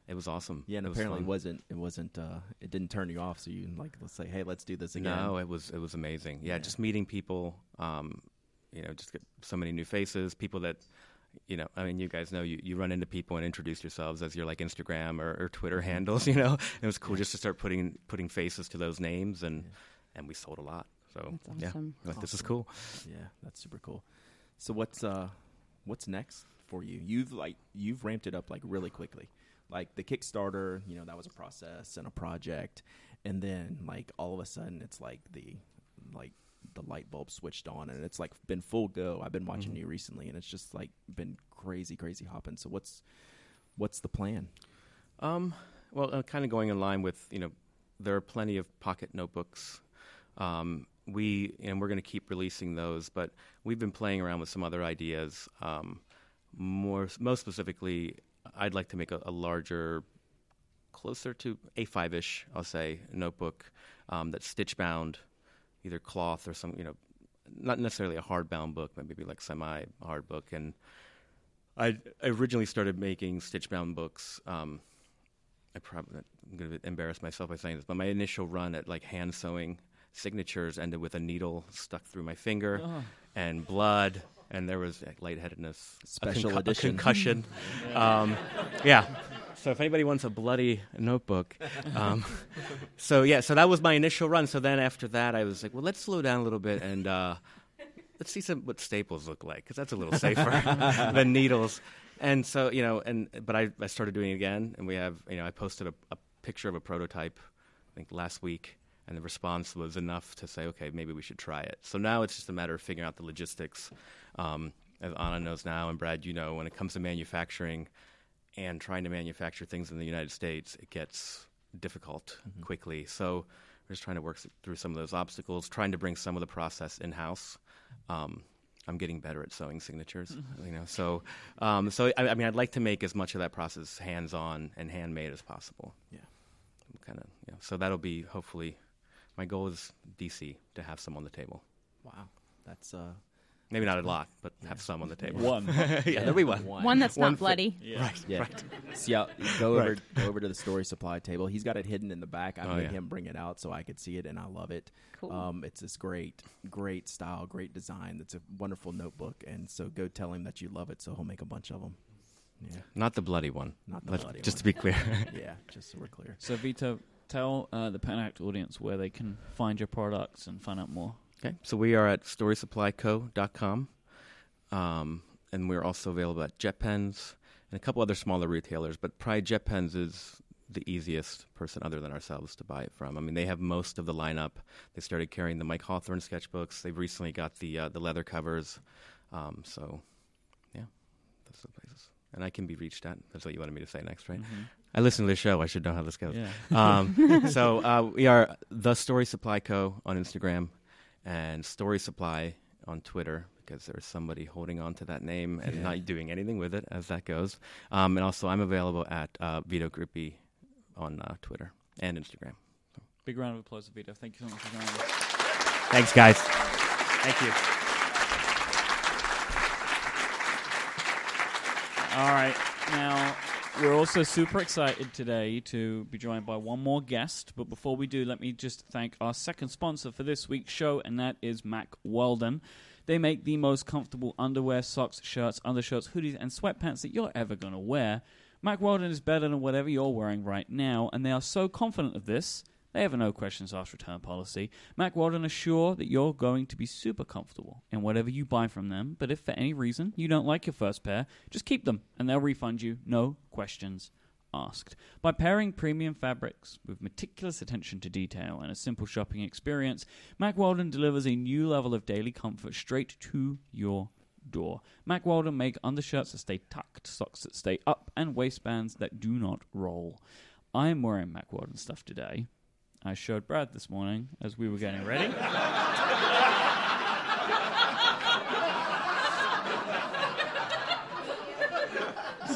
it was awesome. Yeah, and It apparently fun. it wasn't it wasn't uh, it didn't turn you off. So you like let's say, hey, let's do this again. No, it was it was amazing. Yeah, Yeah. just meeting people. Um, you know, just get so many new faces, people that. You know, I mean, you guys know you, you run into people and introduce yourselves as your like Instagram or, or Twitter handles. [LAUGHS] You know, it was cool just to start putting putting faces to those names, and Yeah. and we sold a lot. So That's yeah, awesome. like this is cool. Yeah, that's super cool. So what's uh what's next for you? You've like you've ramped it up like really quickly. Like the Kickstarter, you know, that was a process and a project, and then like all of a sudden it's like the like the light bulb switched on and it's like been full go. I've been watching Mhm. you recently and it's just like been crazy crazy hopping. So what's what's the plan? Um, well, uh, kind of going in line with you know, there are plenty of pocket notebooks. Um, we and we're going to keep releasing those, but we've been playing around with some other ideas. Um, more, most specifically, I'd like to make a, a larger, closer to A5 ish, I'll say, notebook um, that's stitch bound, either cloth or some, you know, not necessarily a hardbound book, but maybe like semi hard book. And I I originally started making stitch bound books. Um, I probably I'm going to embarrass myself by saying this, but my initial run at like hand sewing signatures ended with a needle stuck through my finger and blood, and there was lightheadedness, a Special concu- edition. concussion. um, yeah. So if anybody wants a bloody notebook, um, [LAUGHS] so yeah, so that was my initial run. So then after that, I was like, well, let's slow down a little bit and uh, let's see some what staples look like because that's a little safer [LAUGHS] than needles. And so you know, and but I, I started doing it again, and we have you know I posted a, a picture of a prototype, I think last week, and the response was enough to say, okay, maybe we should try it. So now it's just a matter of figuring out the logistics. Um, as Ana knows now, and Brad, you know, when it comes to manufacturing and trying to manufacture things in the United States, it gets difficult Mm-hmm. quickly. So we're just trying to work through some of those obstacles, trying to bring some of the process in house. Um, I'm getting better at sewing signatures. You know, so um, so I, I mean, I'd like to make as much of that process hands-on and handmade as possible. Yeah. Kind of. Yeah. So that'll be hopefully. My goal is DC to have some on the table. Wow, that's uh, Maybe not a lot, but have some on the table. One. [LAUGHS] yeah, there'll be one. One that's One not fi- bloody. Yeah. Yeah. See, I'll go over Right. go over to the story supply table. He's got it hidden in the back. I Oh, made yeah. him bring it out so I could see it, and I love it. Cool. Um, it's this great, great style, great design. It's a wonderful notebook, and so go tell him that you love it, so he'll make a bunch of them. Yeah, Not the bloody one. Not the Let's- bloody Just one. to be clear. [LAUGHS] yeah, just so we're clear. So Vito, tell uh, the Pen Addict audience where they can find your products and find out more. Okay, so we are at storysupplyco.com, um, and we're also available at JetPens and a couple other smaller retailers. But probably JetPens is the easiest person other than ourselves to buy it from. I mean, they have most of the lineup. They started carrying the Mike Hawthorne sketchbooks. They've recently got the uh, the leather covers. Um, so, yeah, that's the places. And I can be reached at. That's what you wanted me to say next, right? I listen to the show. I should know how this goes. Yeah. Um, [LAUGHS] so uh, we are the Story Supply Co. on Instagram and Story Supply on Twitter because there's somebody holding on to that name and Yeah. not doing anything with it as that goes. Um, and also, I'm available at uh, Vito Grippi on uh, Twitter and Instagram. So. Big round of applause to Vito. Thank you so much for joining us. Thanks, guys. Thank you. All right. Now, we're also super excited today to be joined by one more guest. But before we do, let me just thank our second sponsor for this week's show, and that is Mack Weldon. They make the most comfortable underwear, socks, shirts, undershirts, hoodies, and sweatpants that you're ever going to wear. Mack Weldon is better than whatever you're wearing right now, and they are so confident of this, they have a no questions asked return policy. Mack Weldon assure that you're going to be super comfortable in whatever you buy from them, but if for any reason you don't like your first pair, just keep them and they'll refund you, no questions asked. By pairing premium fabrics with meticulous attention to detail and a simple shopping experience, Mack Weldon delivers a new level of daily comfort straight to your door. Mack Weldon make undershirts that stay tucked, socks that stay up, and waistbands that do not roll. I am wearing Mack Weldon stuff today. I showed Brad this morning as we were getting ready. [LAUGHS]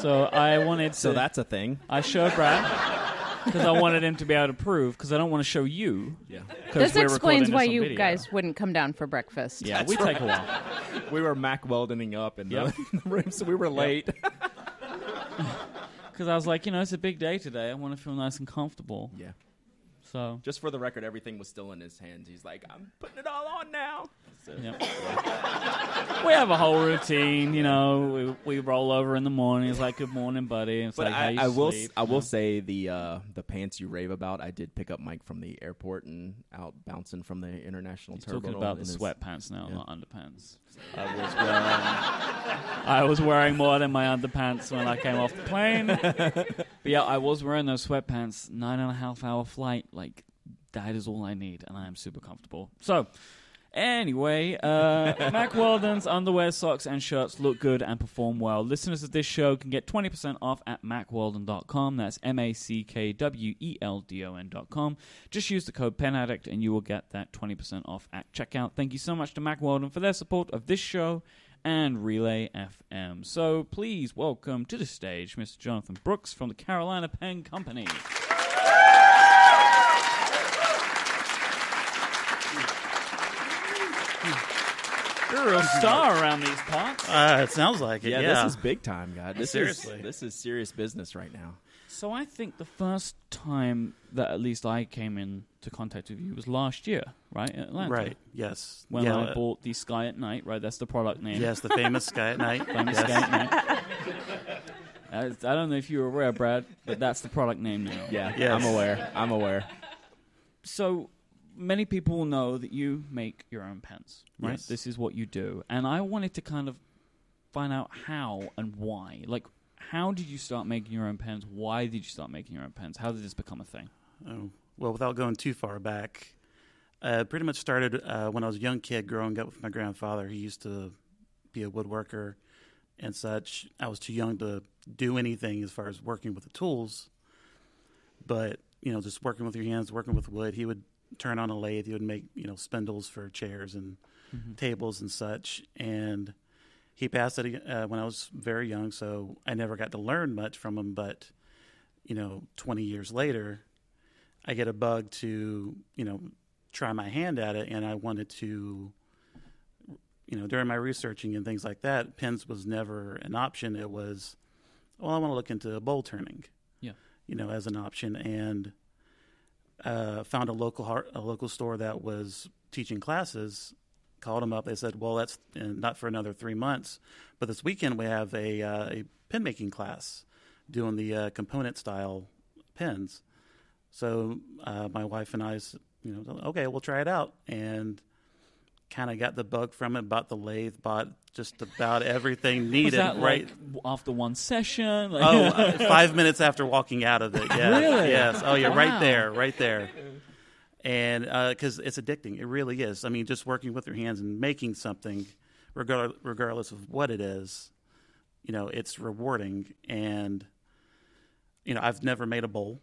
so I wanted to. So that's a thing. I showed Brad because I wanted him to be able to prove because I don't want to show you. Yeah, 'cause This we're explains why on you video. guys wouldn't come down for breakfast. Yeah, we take a while. [LAUGHS] we were Mac Weldening up in the, Yep. in [LAUGHS] the room, so we were late. Because I was like, you know, it's a big day today. I want to feel nice and comfortable. yeah. So, Just for the record, everything was still in his hands. He's like, I'm putting it all on now. So, yeah. we have a whole routine. You know, we, we roll over in the morning. It's like, good morning, buddy. It's But like, I, I will, sleep, I will know? say the uh, the pants you rave about. I did pick up Mike from the airport and out bouncing from the international He's terminal. talking about the his- sweatpants now, yeah. not underpants. I was wearing, I was wearing more than my underpants when I came off the plane. [LAUGHS] but yeah, I was wearing those sweatpants. Nine and a half hour flight. Like that is all I need, and I am super comfortable. So. Anyway, uh, Mack Weldon's underwear, socks, and shirts look good and perform well. Listeners of this show can get 20% off at mackweldon.com. That's M A C K W E L D O N.com. Just use the code PENADDICT and you will get that 20% off at checkout. Thank you so much to Mack Weldon for their support of this show and Relay FM. So please welcome to the stage Mr. Jonathon Brooks from the Carolina Pen Company. You're a real star around these parts. Uh, it sounds like it. Yeah, Yeah, this is big time, God. This Seriously. is this is serious business right now. So I think the first time that at least I came into contact with you was last year, right? In Atlanta. right. Yes. When yeah, I uh, bought the Sky at Night, right? That's the product name. Yes, the famous Sky at Night. [LAUGHS] Famous yes. Sky at Night. I I don't know if you were aware, Brad, but that's the product name now. Yeah, Yes. I'm aware. I'm aware. So many people know that you make your own pens, right? Yes. This is what you do. And I wanted to kind of find out how and why. Like, how did you start making your own pens? Why did you start making your own pens? How did this become a thing? Oh, well, without going too far back, uh, pretty much started uh, when I was a young kid growing up with my grandfather. He used to be a woodworker and such. I was too young to do anything as far as working with the tools, but you know, just working with your hands, working with wood. He would turn on a lathe. He would make you know spindles for chairs and tables and such. And he passed it uh, when I was very young, so I never got to learn much from him. But you know, 20 years later, I get a bug to you know try my hand at it, and I wanted to. You know, during my researching and things like that, pins was never an option. It was, well, I want to look into bowl turning. Yeah. You know, as an option, and uh, found a local har- a local store that was teaching classes. Called them up. They said, "Well, that's uh, not for another three months, but this weekend we have a uh, a pin making class, doing the uh, component style pens." So uh, my wife and I, you know, okay, we'll try it out, and kind of got the bug from it. Bought the lathe, bought just about everything [LAUGHS] needed. right like after one session? Like- Oh, [LAUGHS] uh, five minutes after walking out of it. Yeah. Really? Yes. Oh, yeah. Wow. Right there. Right there. And because it's addicting, it really is. I mean, just working with your hands and making something, regard, regardless of what it is, you know, it's rewarding. And you know, I've never made a bowl,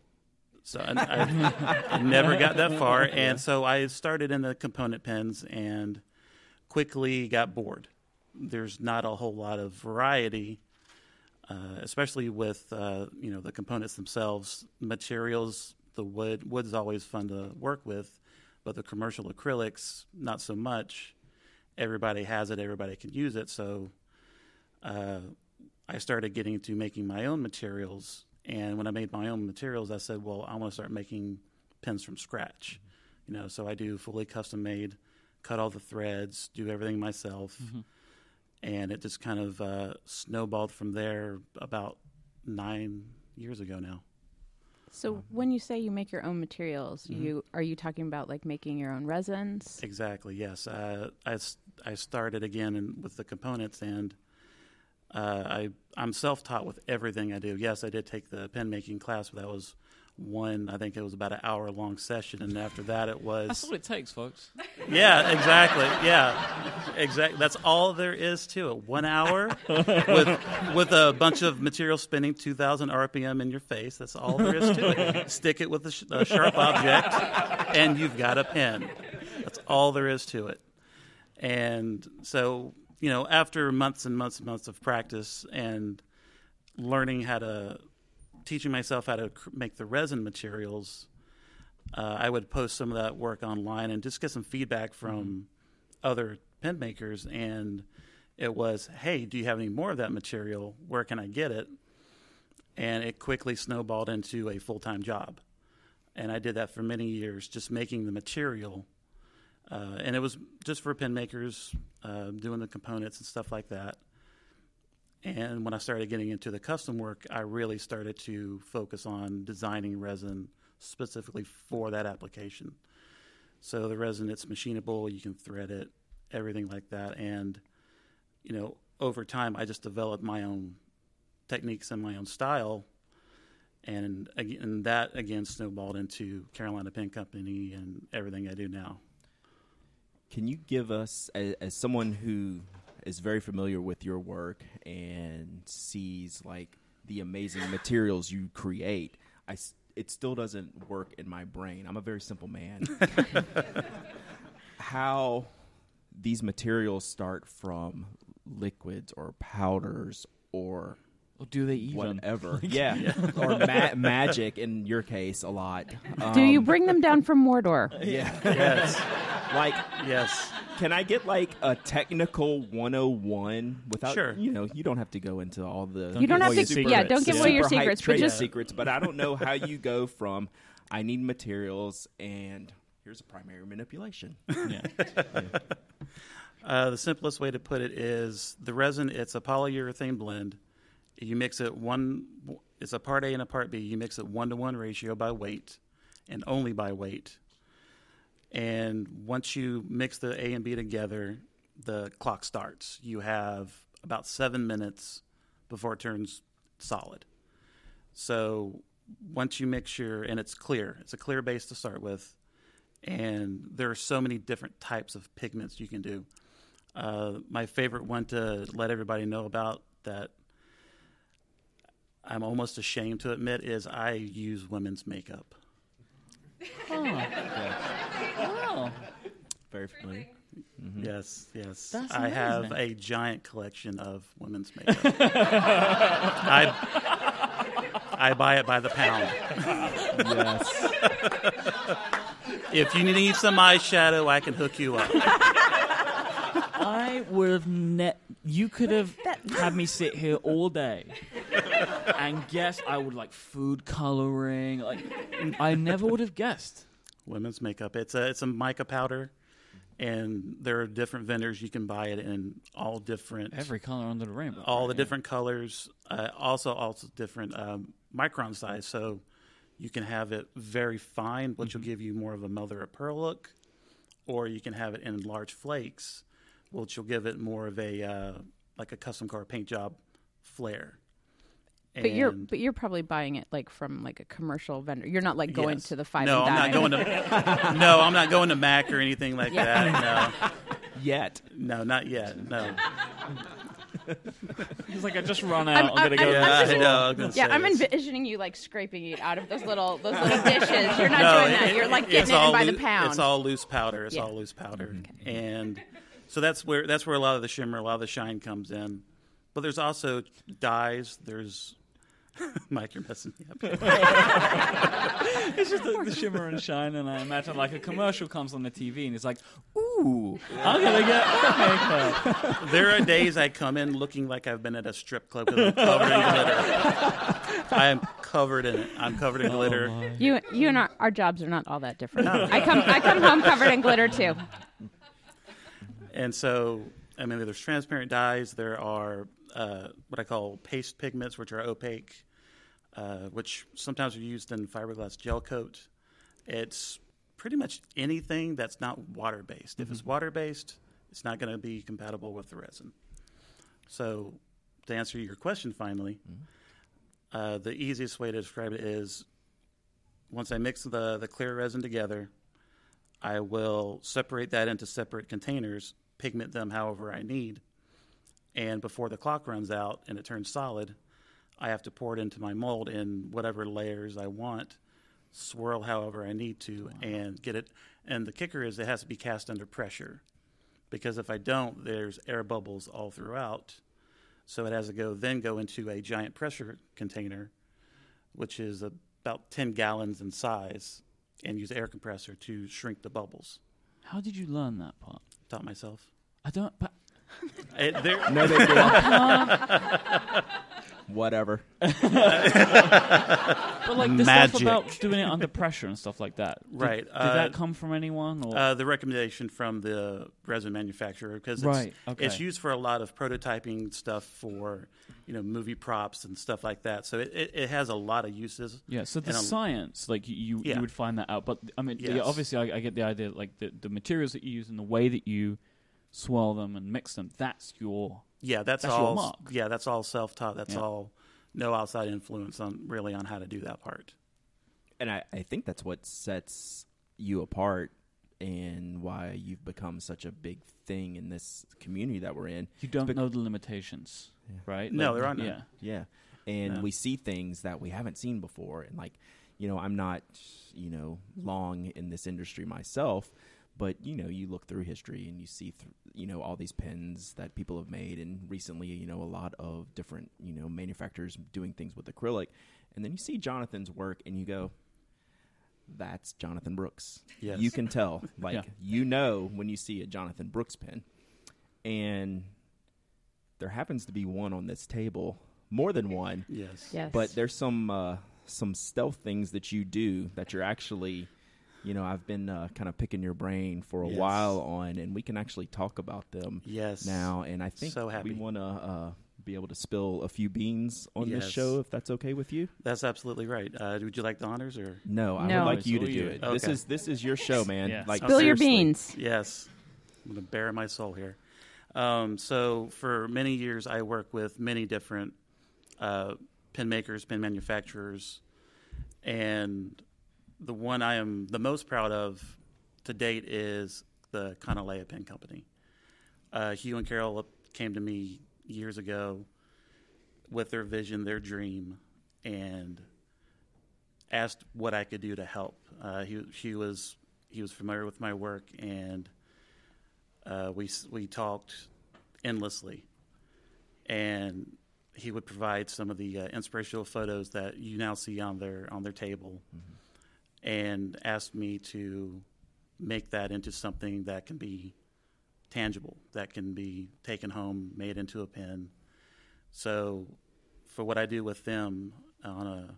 so I, I, never got that far. [LAUGHS] And so I started in the component pens and quickly got bored. There's not a whole lot of variety uh, especially with uh, you know the components themselves, materials. The wood wood's always fun to work with, but the commercial acrylics not so much. Everybody has it. Everybody can use it. So uh, I started getting into making my own materials. And when I made my own materials, I said, well, I want to start making pins from scratch. You know, so I do fully custom made, cut all the threads, do everything myself and it just kind of uh, snowballed from there about nine years ago now. So when you say you make your own materials, Mm-hmm. you are you talking about like making your own resins? Exactly, yes. Uh, I, s- I started again in, with the components, and uh, I, I'm self taught with everything I do. Yes, I did take the pen making class, but that was one, I think it was about an hour long session, and after that it was. That's what it takes, folks. Yeah, exactly. Yeah, exactly. That's all there is to it. One hour with with a bunch of material spinning 2,000 RPM in your face. That's all there is to it. Stick it with a, sh- a sharp object, and you've got a pen. That's all there is to it. And so, you know, after months and months and months of practice and learning how to, teaching myself how to cr- make the resin materials uh, I would post some of that work online and just get some feedback from other pen makers. And it was, hey, do you have any more of that material? Where can I get it? And it quickly snowballed into a full time job. And I did that for many years, just making the material. Uh, and it was just for pen makers, uh, doing the components and stuff like that. And when I started getting into the custom work, I really started to focus on designing resin specifically for that application. So the resin, it's machinable, you can thread it, everything like that. And, you know, over time, I just developed my own techniques and my own style. And, and that, again, snowballed into Carolina Pen Company and everything I do now. Can you give us, as, as someone who is very familiar with your work and sees like the amazing materials you create, I s- it still doesn't work in my brain. I'm a very simple man. [LAUGHS] How these materials start from liquids or powders or Or do they even? whatever, [LAUGHS] yeah, or ma- magic in your case a lot. Do you Um, bring them down from Mordor? [LAUGHS] Yeah, Yes, like yes. Can I get like a technical 101 without Sure. you know, you don't have to go into all the You don't all have your to- super- yeah, don't give away your super hype secrets, but trade just- secrets, but I don't know how you go from I need materials and here's a primary manipulation. [LAUGHS] Yeah. Uh, the simplest way to put it is the resin. It's a polyurethane blend. You mix it one. It's a part A and a part B. You mix it one to one ratio by weight, and only by weight. And once you mix the A and B together, the clock starts. You have about seven minutes before it turns solid. So once you mix your, and it's clear, it's a clear base to start with, and there are so many different types of pigments you can do. Uh, my favorite one to let everybody know about that I'm almost ashamed to admit is I use women's makeup. Very familiar. Mm-hmm. Yes, yes. That's I have a giant collection of women's makeup. [LAUGHS] I I buy it by the pound. yes. If you need some eyeshadow, I can hook you up. I would have net. You could have had me sit here all day and guess I would like food coloring. Like I never would have guessed. Women's makeup. It's a it's a mica powder, and there are different vendors you can buy it in all different Every color under the rainbow. all the right? different colors. Uh, also, also different um, micron size. So you can have it very fine, which will give you more of a mother of pearl look, or you can have it in large flakes, which will give it more of a uh, like a custom car paint job flair. But you're but you're probably buying it like from like a commercial vendor. You're not like going Yes. to the five. No, and I'm not going to. [LAUGHS] no, I'm not going to Mac or anything like Yeah. that. No. Yet. No, no, not yet. No. He's like, I just run out. I'm- I'm, gonna I'm- go. Yeah, to the I store." know. I was gonna Yeah, say I'm envisioning you like scraping it out of those little those little dishes. You're not No, doing that. You're like it's getting it all by loo- the pound. It's all loose powder. It's Yeah. all loose powder, and so that's where that's where a lot of the shimmer, a lot of the shine comes in. But there's also dyes. There's [LAUGHS] Mike, you're messing me up. [LAUGHS] It's just the, the shimmer and shine, and I imagine like a [LAUGHS] commercial comes on the TV, and it's like, "Ooh, I'm gonna get makeup." there are days I come in looking like I've been at a strip club because I'm covered in glitter. I am covered in it. I'm covered in glitter. you you and our, our jobs are not all that different. I come I come home covered in glitter too. And so, I mean, there's transparent dyes. There are uh, what I call paste pigments, which are opaque, uh, which sometimes are used in fiberglass gel coat. It's pretty much anything that's not water based. If it's water based, it's not going to be compatible with the resin. So, to answer your question finally, uh, the easiest way to describe it is once I mix the, the clear resin together, I will separate that into separate containers, pigment them however I need, and before the clock runs out and it turns solid, I have to pour it into my mold in whatever layers I want, swirl however I need to, and get it. And the kicker is it has to be cast under pressure, because if I don't, there's air bubbles all throughout. So it has to go then go into a giant pressure container, which is about 10 gallons in size, and use air compressor to shrink the bubbles. How did you learn that part? Taught myself. I don't. But It, there, No big deal. [LAUGHS] Whatever. [LAUGHS] But like the Magic. stuff about doing it under pressure and stuff like that. Did, Right, Did uh, that come from anyone? Or uh, the recommendation from the resin manufacturer because it's, Right, okay. it's used for a lot of prototyping stuff for you know movie props and stuff like that. So it, it, it has a lot of uses. yeah. So the and a- science, like you, you, Yeah. you would find that out. But I mean, yeah, Yes. obviously, I, I get the idea. Like the the materials that you use and the way that you swirl them and mix them. That's your. Yeah, that's, That's your all. mark. Yeah, that's all self taught. That's Yeah. all no outside influence on really on how to do that part. And I, I think that's what sets you apart and why you've become such a big thing in this community that we're in. You don't bec- know the limitations, right? No, Like, there are none. Yeah. Yeah. And Yeah. we see things that we haven't seen before. And like, you know, I'm not, you know, long in this industry myself, but you know, you look through history and you see, th- you know, all these pens that people have made, and recently, you know, a lot of different, you know, manufacturers doing things with acrylic, and then you see Jonathon's work, and you go, "That's Jonathon Brooks." Yes. You can tell, [LAUGHS] like, Yeah. you know, when you see a Jonathon Brooks pen, and there happens to be one on this table, more than one. Yes. Yes. But there's some uh, some stealth things that you do that you're actually, you know, I've been uh, kind of picking your brain for a Yes. while on, and we can actually talk about them Yes. now. And I think So happy. we want to uh, be able to spill a few beans on this show, if that's okay with you. That's absolutely right. Uh, would you like the honors or? No, I No. would like you to do you. it. This is this is your show, man. Yeah. Like Spill your beans. Yes, I'm going to bare my soul here. Um, so for many years, I work with many different uh, pen makers, pen manufacturers, and the one I am the most proud of to date is the Kanilea Pen Company. Uh, Hugh and Carol came to me years ago with their vision, their dream, and asked what I could do to help. Uh, he, he was he was familiar with my work and uh, we we talked endlessly, and he would provide some of the uh, inspirational photos that you now see on their on their table, and asked me to make that into something that can be tangible, that can be taken home, made into a pen. So, for what I do with them on a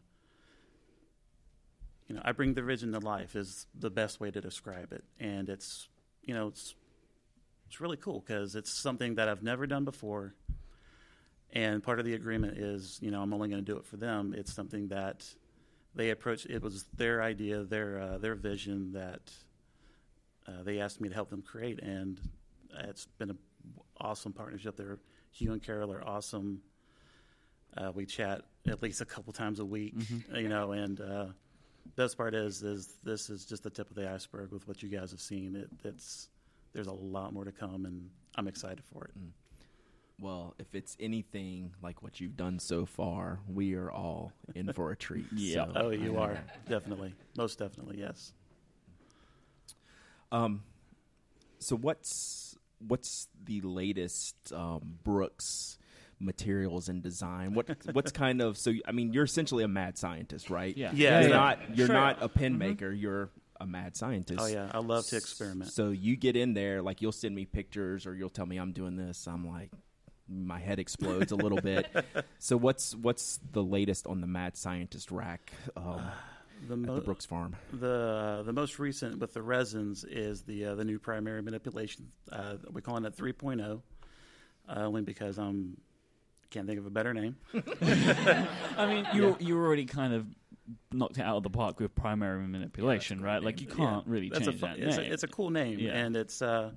you know, I bring the vision to life is the best way to describe it, and it's you know it's it's really cool because it's something that I've never done before, and part of the agreement is you know I'm only going to do it for them. It's something that they approached. It was their idea, their uh, their vision that uh, they asked me to help them create, and it's been an awesome partnership. There, Hugh and Carol are awesome. Uh, we chat at least a couple times a week, you know, and uh, best part is is this is just the tip of the iceberg with what you guys have seen. It, it's there's a lot more to come, and I'm excited for it. Well, if it's anything like what you've done so far, we are all in for a treat. [LAUGHS] Yeah. So, Oh, you I- are [LAUGHS] definitely, most definitely, yes. Um, so what's what's the latest um, Brooks materials and design? What [LAUGHS] what's kind of so? I mean, you're essentially a mad scientist, right? Yeah. Yeah, You're yeah. not you're Sure. not a pen maker. You're a mad scientist. Oh yeah, I love to experiment. So you get in there, like you'll send me pictures or you'll tell me I'm doing this. I'm like, my head explodes a little bit. [LAUGHS] So what's what's the latest on the mad scientist rack um, The, at the Brooks farm? the the most recent with the resins is the uh, the new primary manipulation. Uh, we're calling it 3.0, uh, only because I'm can't think of a better name. [LAUGHS] I mean, you you already kind of knocked it out of the park with primary manipulation, right? Like you can't Yeah, really change a, that it's name. A, it's a cool name, Yeah. and it's uh,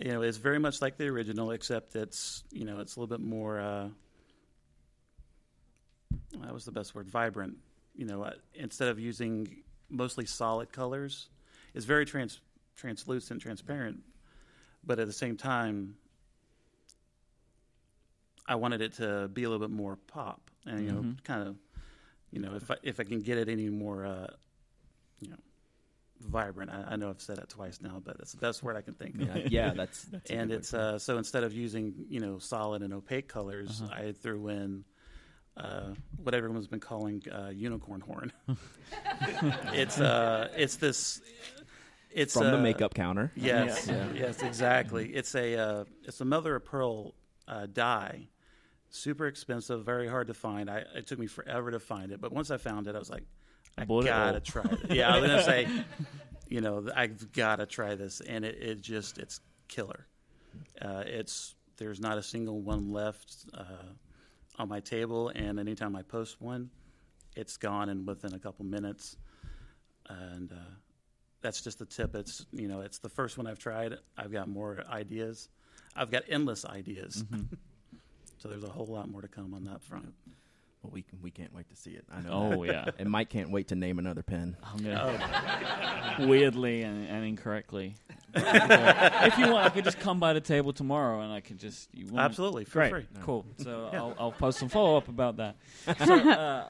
you know it's very much like the original, except it's you know it's a little bit more. Uh, that was the best word, vibrant. You know, uh, instead of using mostly solid colors, it's very trans translucent, transparent, but at the same time, I wanted it to be a little bit more pop, and you know, Mhm. kind of, you know, if I, if I can get it any more, uh, you know, vibrant. I, I know I've said that twice now, but that's the best word I can think of. Yeah, [LAUGHS] yeah that's, that's and it's uh, so instead of using you know solid and opaque colors, Uh-huh. I threw in uh, what everyone's been calling uh, unicorn horn. [LAUGHS] it's uh, it's this. It's from the uh, makeup counter. Yes, Yeah. yes, exactly. It's a uh, it's a mother of pearl uh, dye, super expensive, very hard to find. I, it took me forever to find it, but once I found it, I was like, I Bought gotta try it. Yeah, I was gonna say, [LAUGHS] you know, I've gotta try this, and it, it just it's killer. Uh, it's there's not a single one left uh, on my table, and anytime I post one, it's gone in within a couple minutes, and. Uh, that's just the tip. It's you know, it's the first one I've tried. I've got more ideas. I've got endless ideas. [LAUGHS] so there's a whole lot more to come on that front. Well, we can, we can't wait to see it. I know. oh yeah. [LAUGHS] And Mike can't wait to name another pen. I'm gonna weirdly and, and incorrectly. [LAUGHS] if you want, I could just come by the table tomorrow and I could just you want Absolutely, for Great, free. cool. So Yeah. I'll, I'll post some follow up about that. [LAUGHS] So, uh,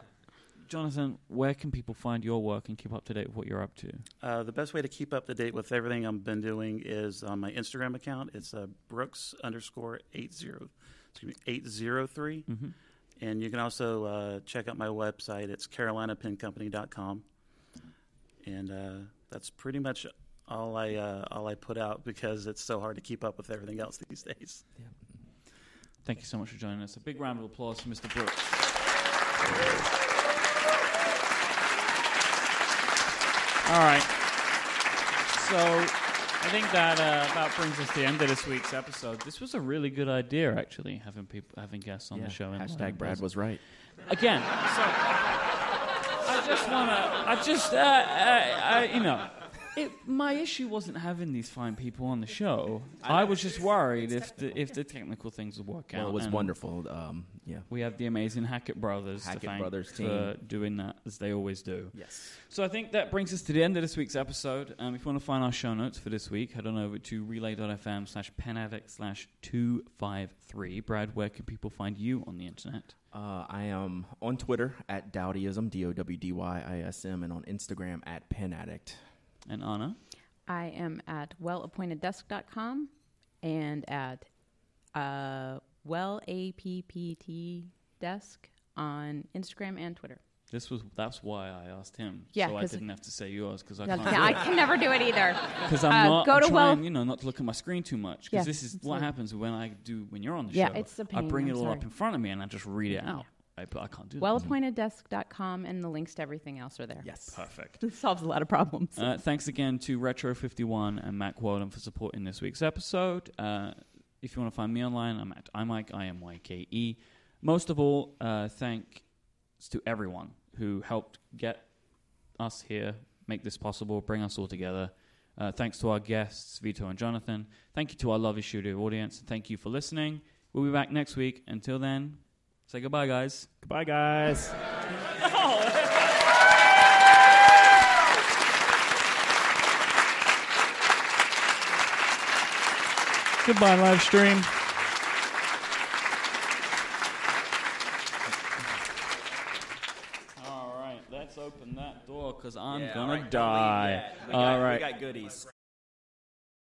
Jonathon, where can people find your work and keep up to date with what you're up to? Uh, the best way to keep up to date with everything I've been doing is on my Instagram account. It's uh, Brooks underscore eight zero, excuse me, eight zero three. Mm-hmm. And you can also uh, check out my website. It's carolinapencompany.com. And uh, that's pretty much all I uh, all I put out because it's so hard to keep up with everything else these days. Thank you so much for joining us. A big round of applause for Mr. Brooks. All right. So I think that uh, that brings us to the end of this week's episode. This was a really good idea, actually, having people having guests on Yeah. the show. and- Hashtag Brad was right. again. So I just want to. I just, uh, I, I, you know, it, my issue wasn't having these fine people on the show. I was just worried if the if the technical things would work out. Well, it was and wonderful. Um, yeah. We have the amazing Hackett brothers Hackett to thank brothers for doing that as they always do. Yes. So I think that brings us to the end of this week's episode. Um, if you want to find our show notes for this week, head on over to relay.fm slash penaddict slash 253. Brad, where can people find you on the internet? Uh, I am on Twitter at Dowdyism, D O W D Y I S M, and on Instagram at Pen Addict. And Ana? I am at wellappointeddesk.com and at uh, well appt desk on Instagram and Twitter. This was that's why I asked him. Yeah, so I didn't have to say yours because I can't. I can never do it either. [LAUGHS] Because I'm Uh, not go I'm to trying, well- you know, not to look at my screen too much. Yeah, Because this is it's what happens when I do when you're on the Yeah, show. it's a I pain, I bring it I'm all sorry. up in front of me and I just read it out. I, I can't do that. Wellappointeddesk.com and the links to everything else are there. Yes. Perfect. [LAUGHS] This solves a lot of problems. Uh, thanks again to Retro51 and Mack Weldon for supporting this week's episode. Uh, if you want to find me online, I'm at imike, imyke. E. Most of all, uh, thanks to everyone who helped get us here, make this possible, bring us all together. Uh, thanks to our guests, Vito and Jonathon. Thank you to our lovely studio audience. Thank you for listening. We'll be back next week. Until then, say goodbye, guys. Goodbye, guys. [LAUGHS] Goodbye, live stream. All right, let's open that door because I'm Yeah, gonna all right, die. We All got, right. We got goodies.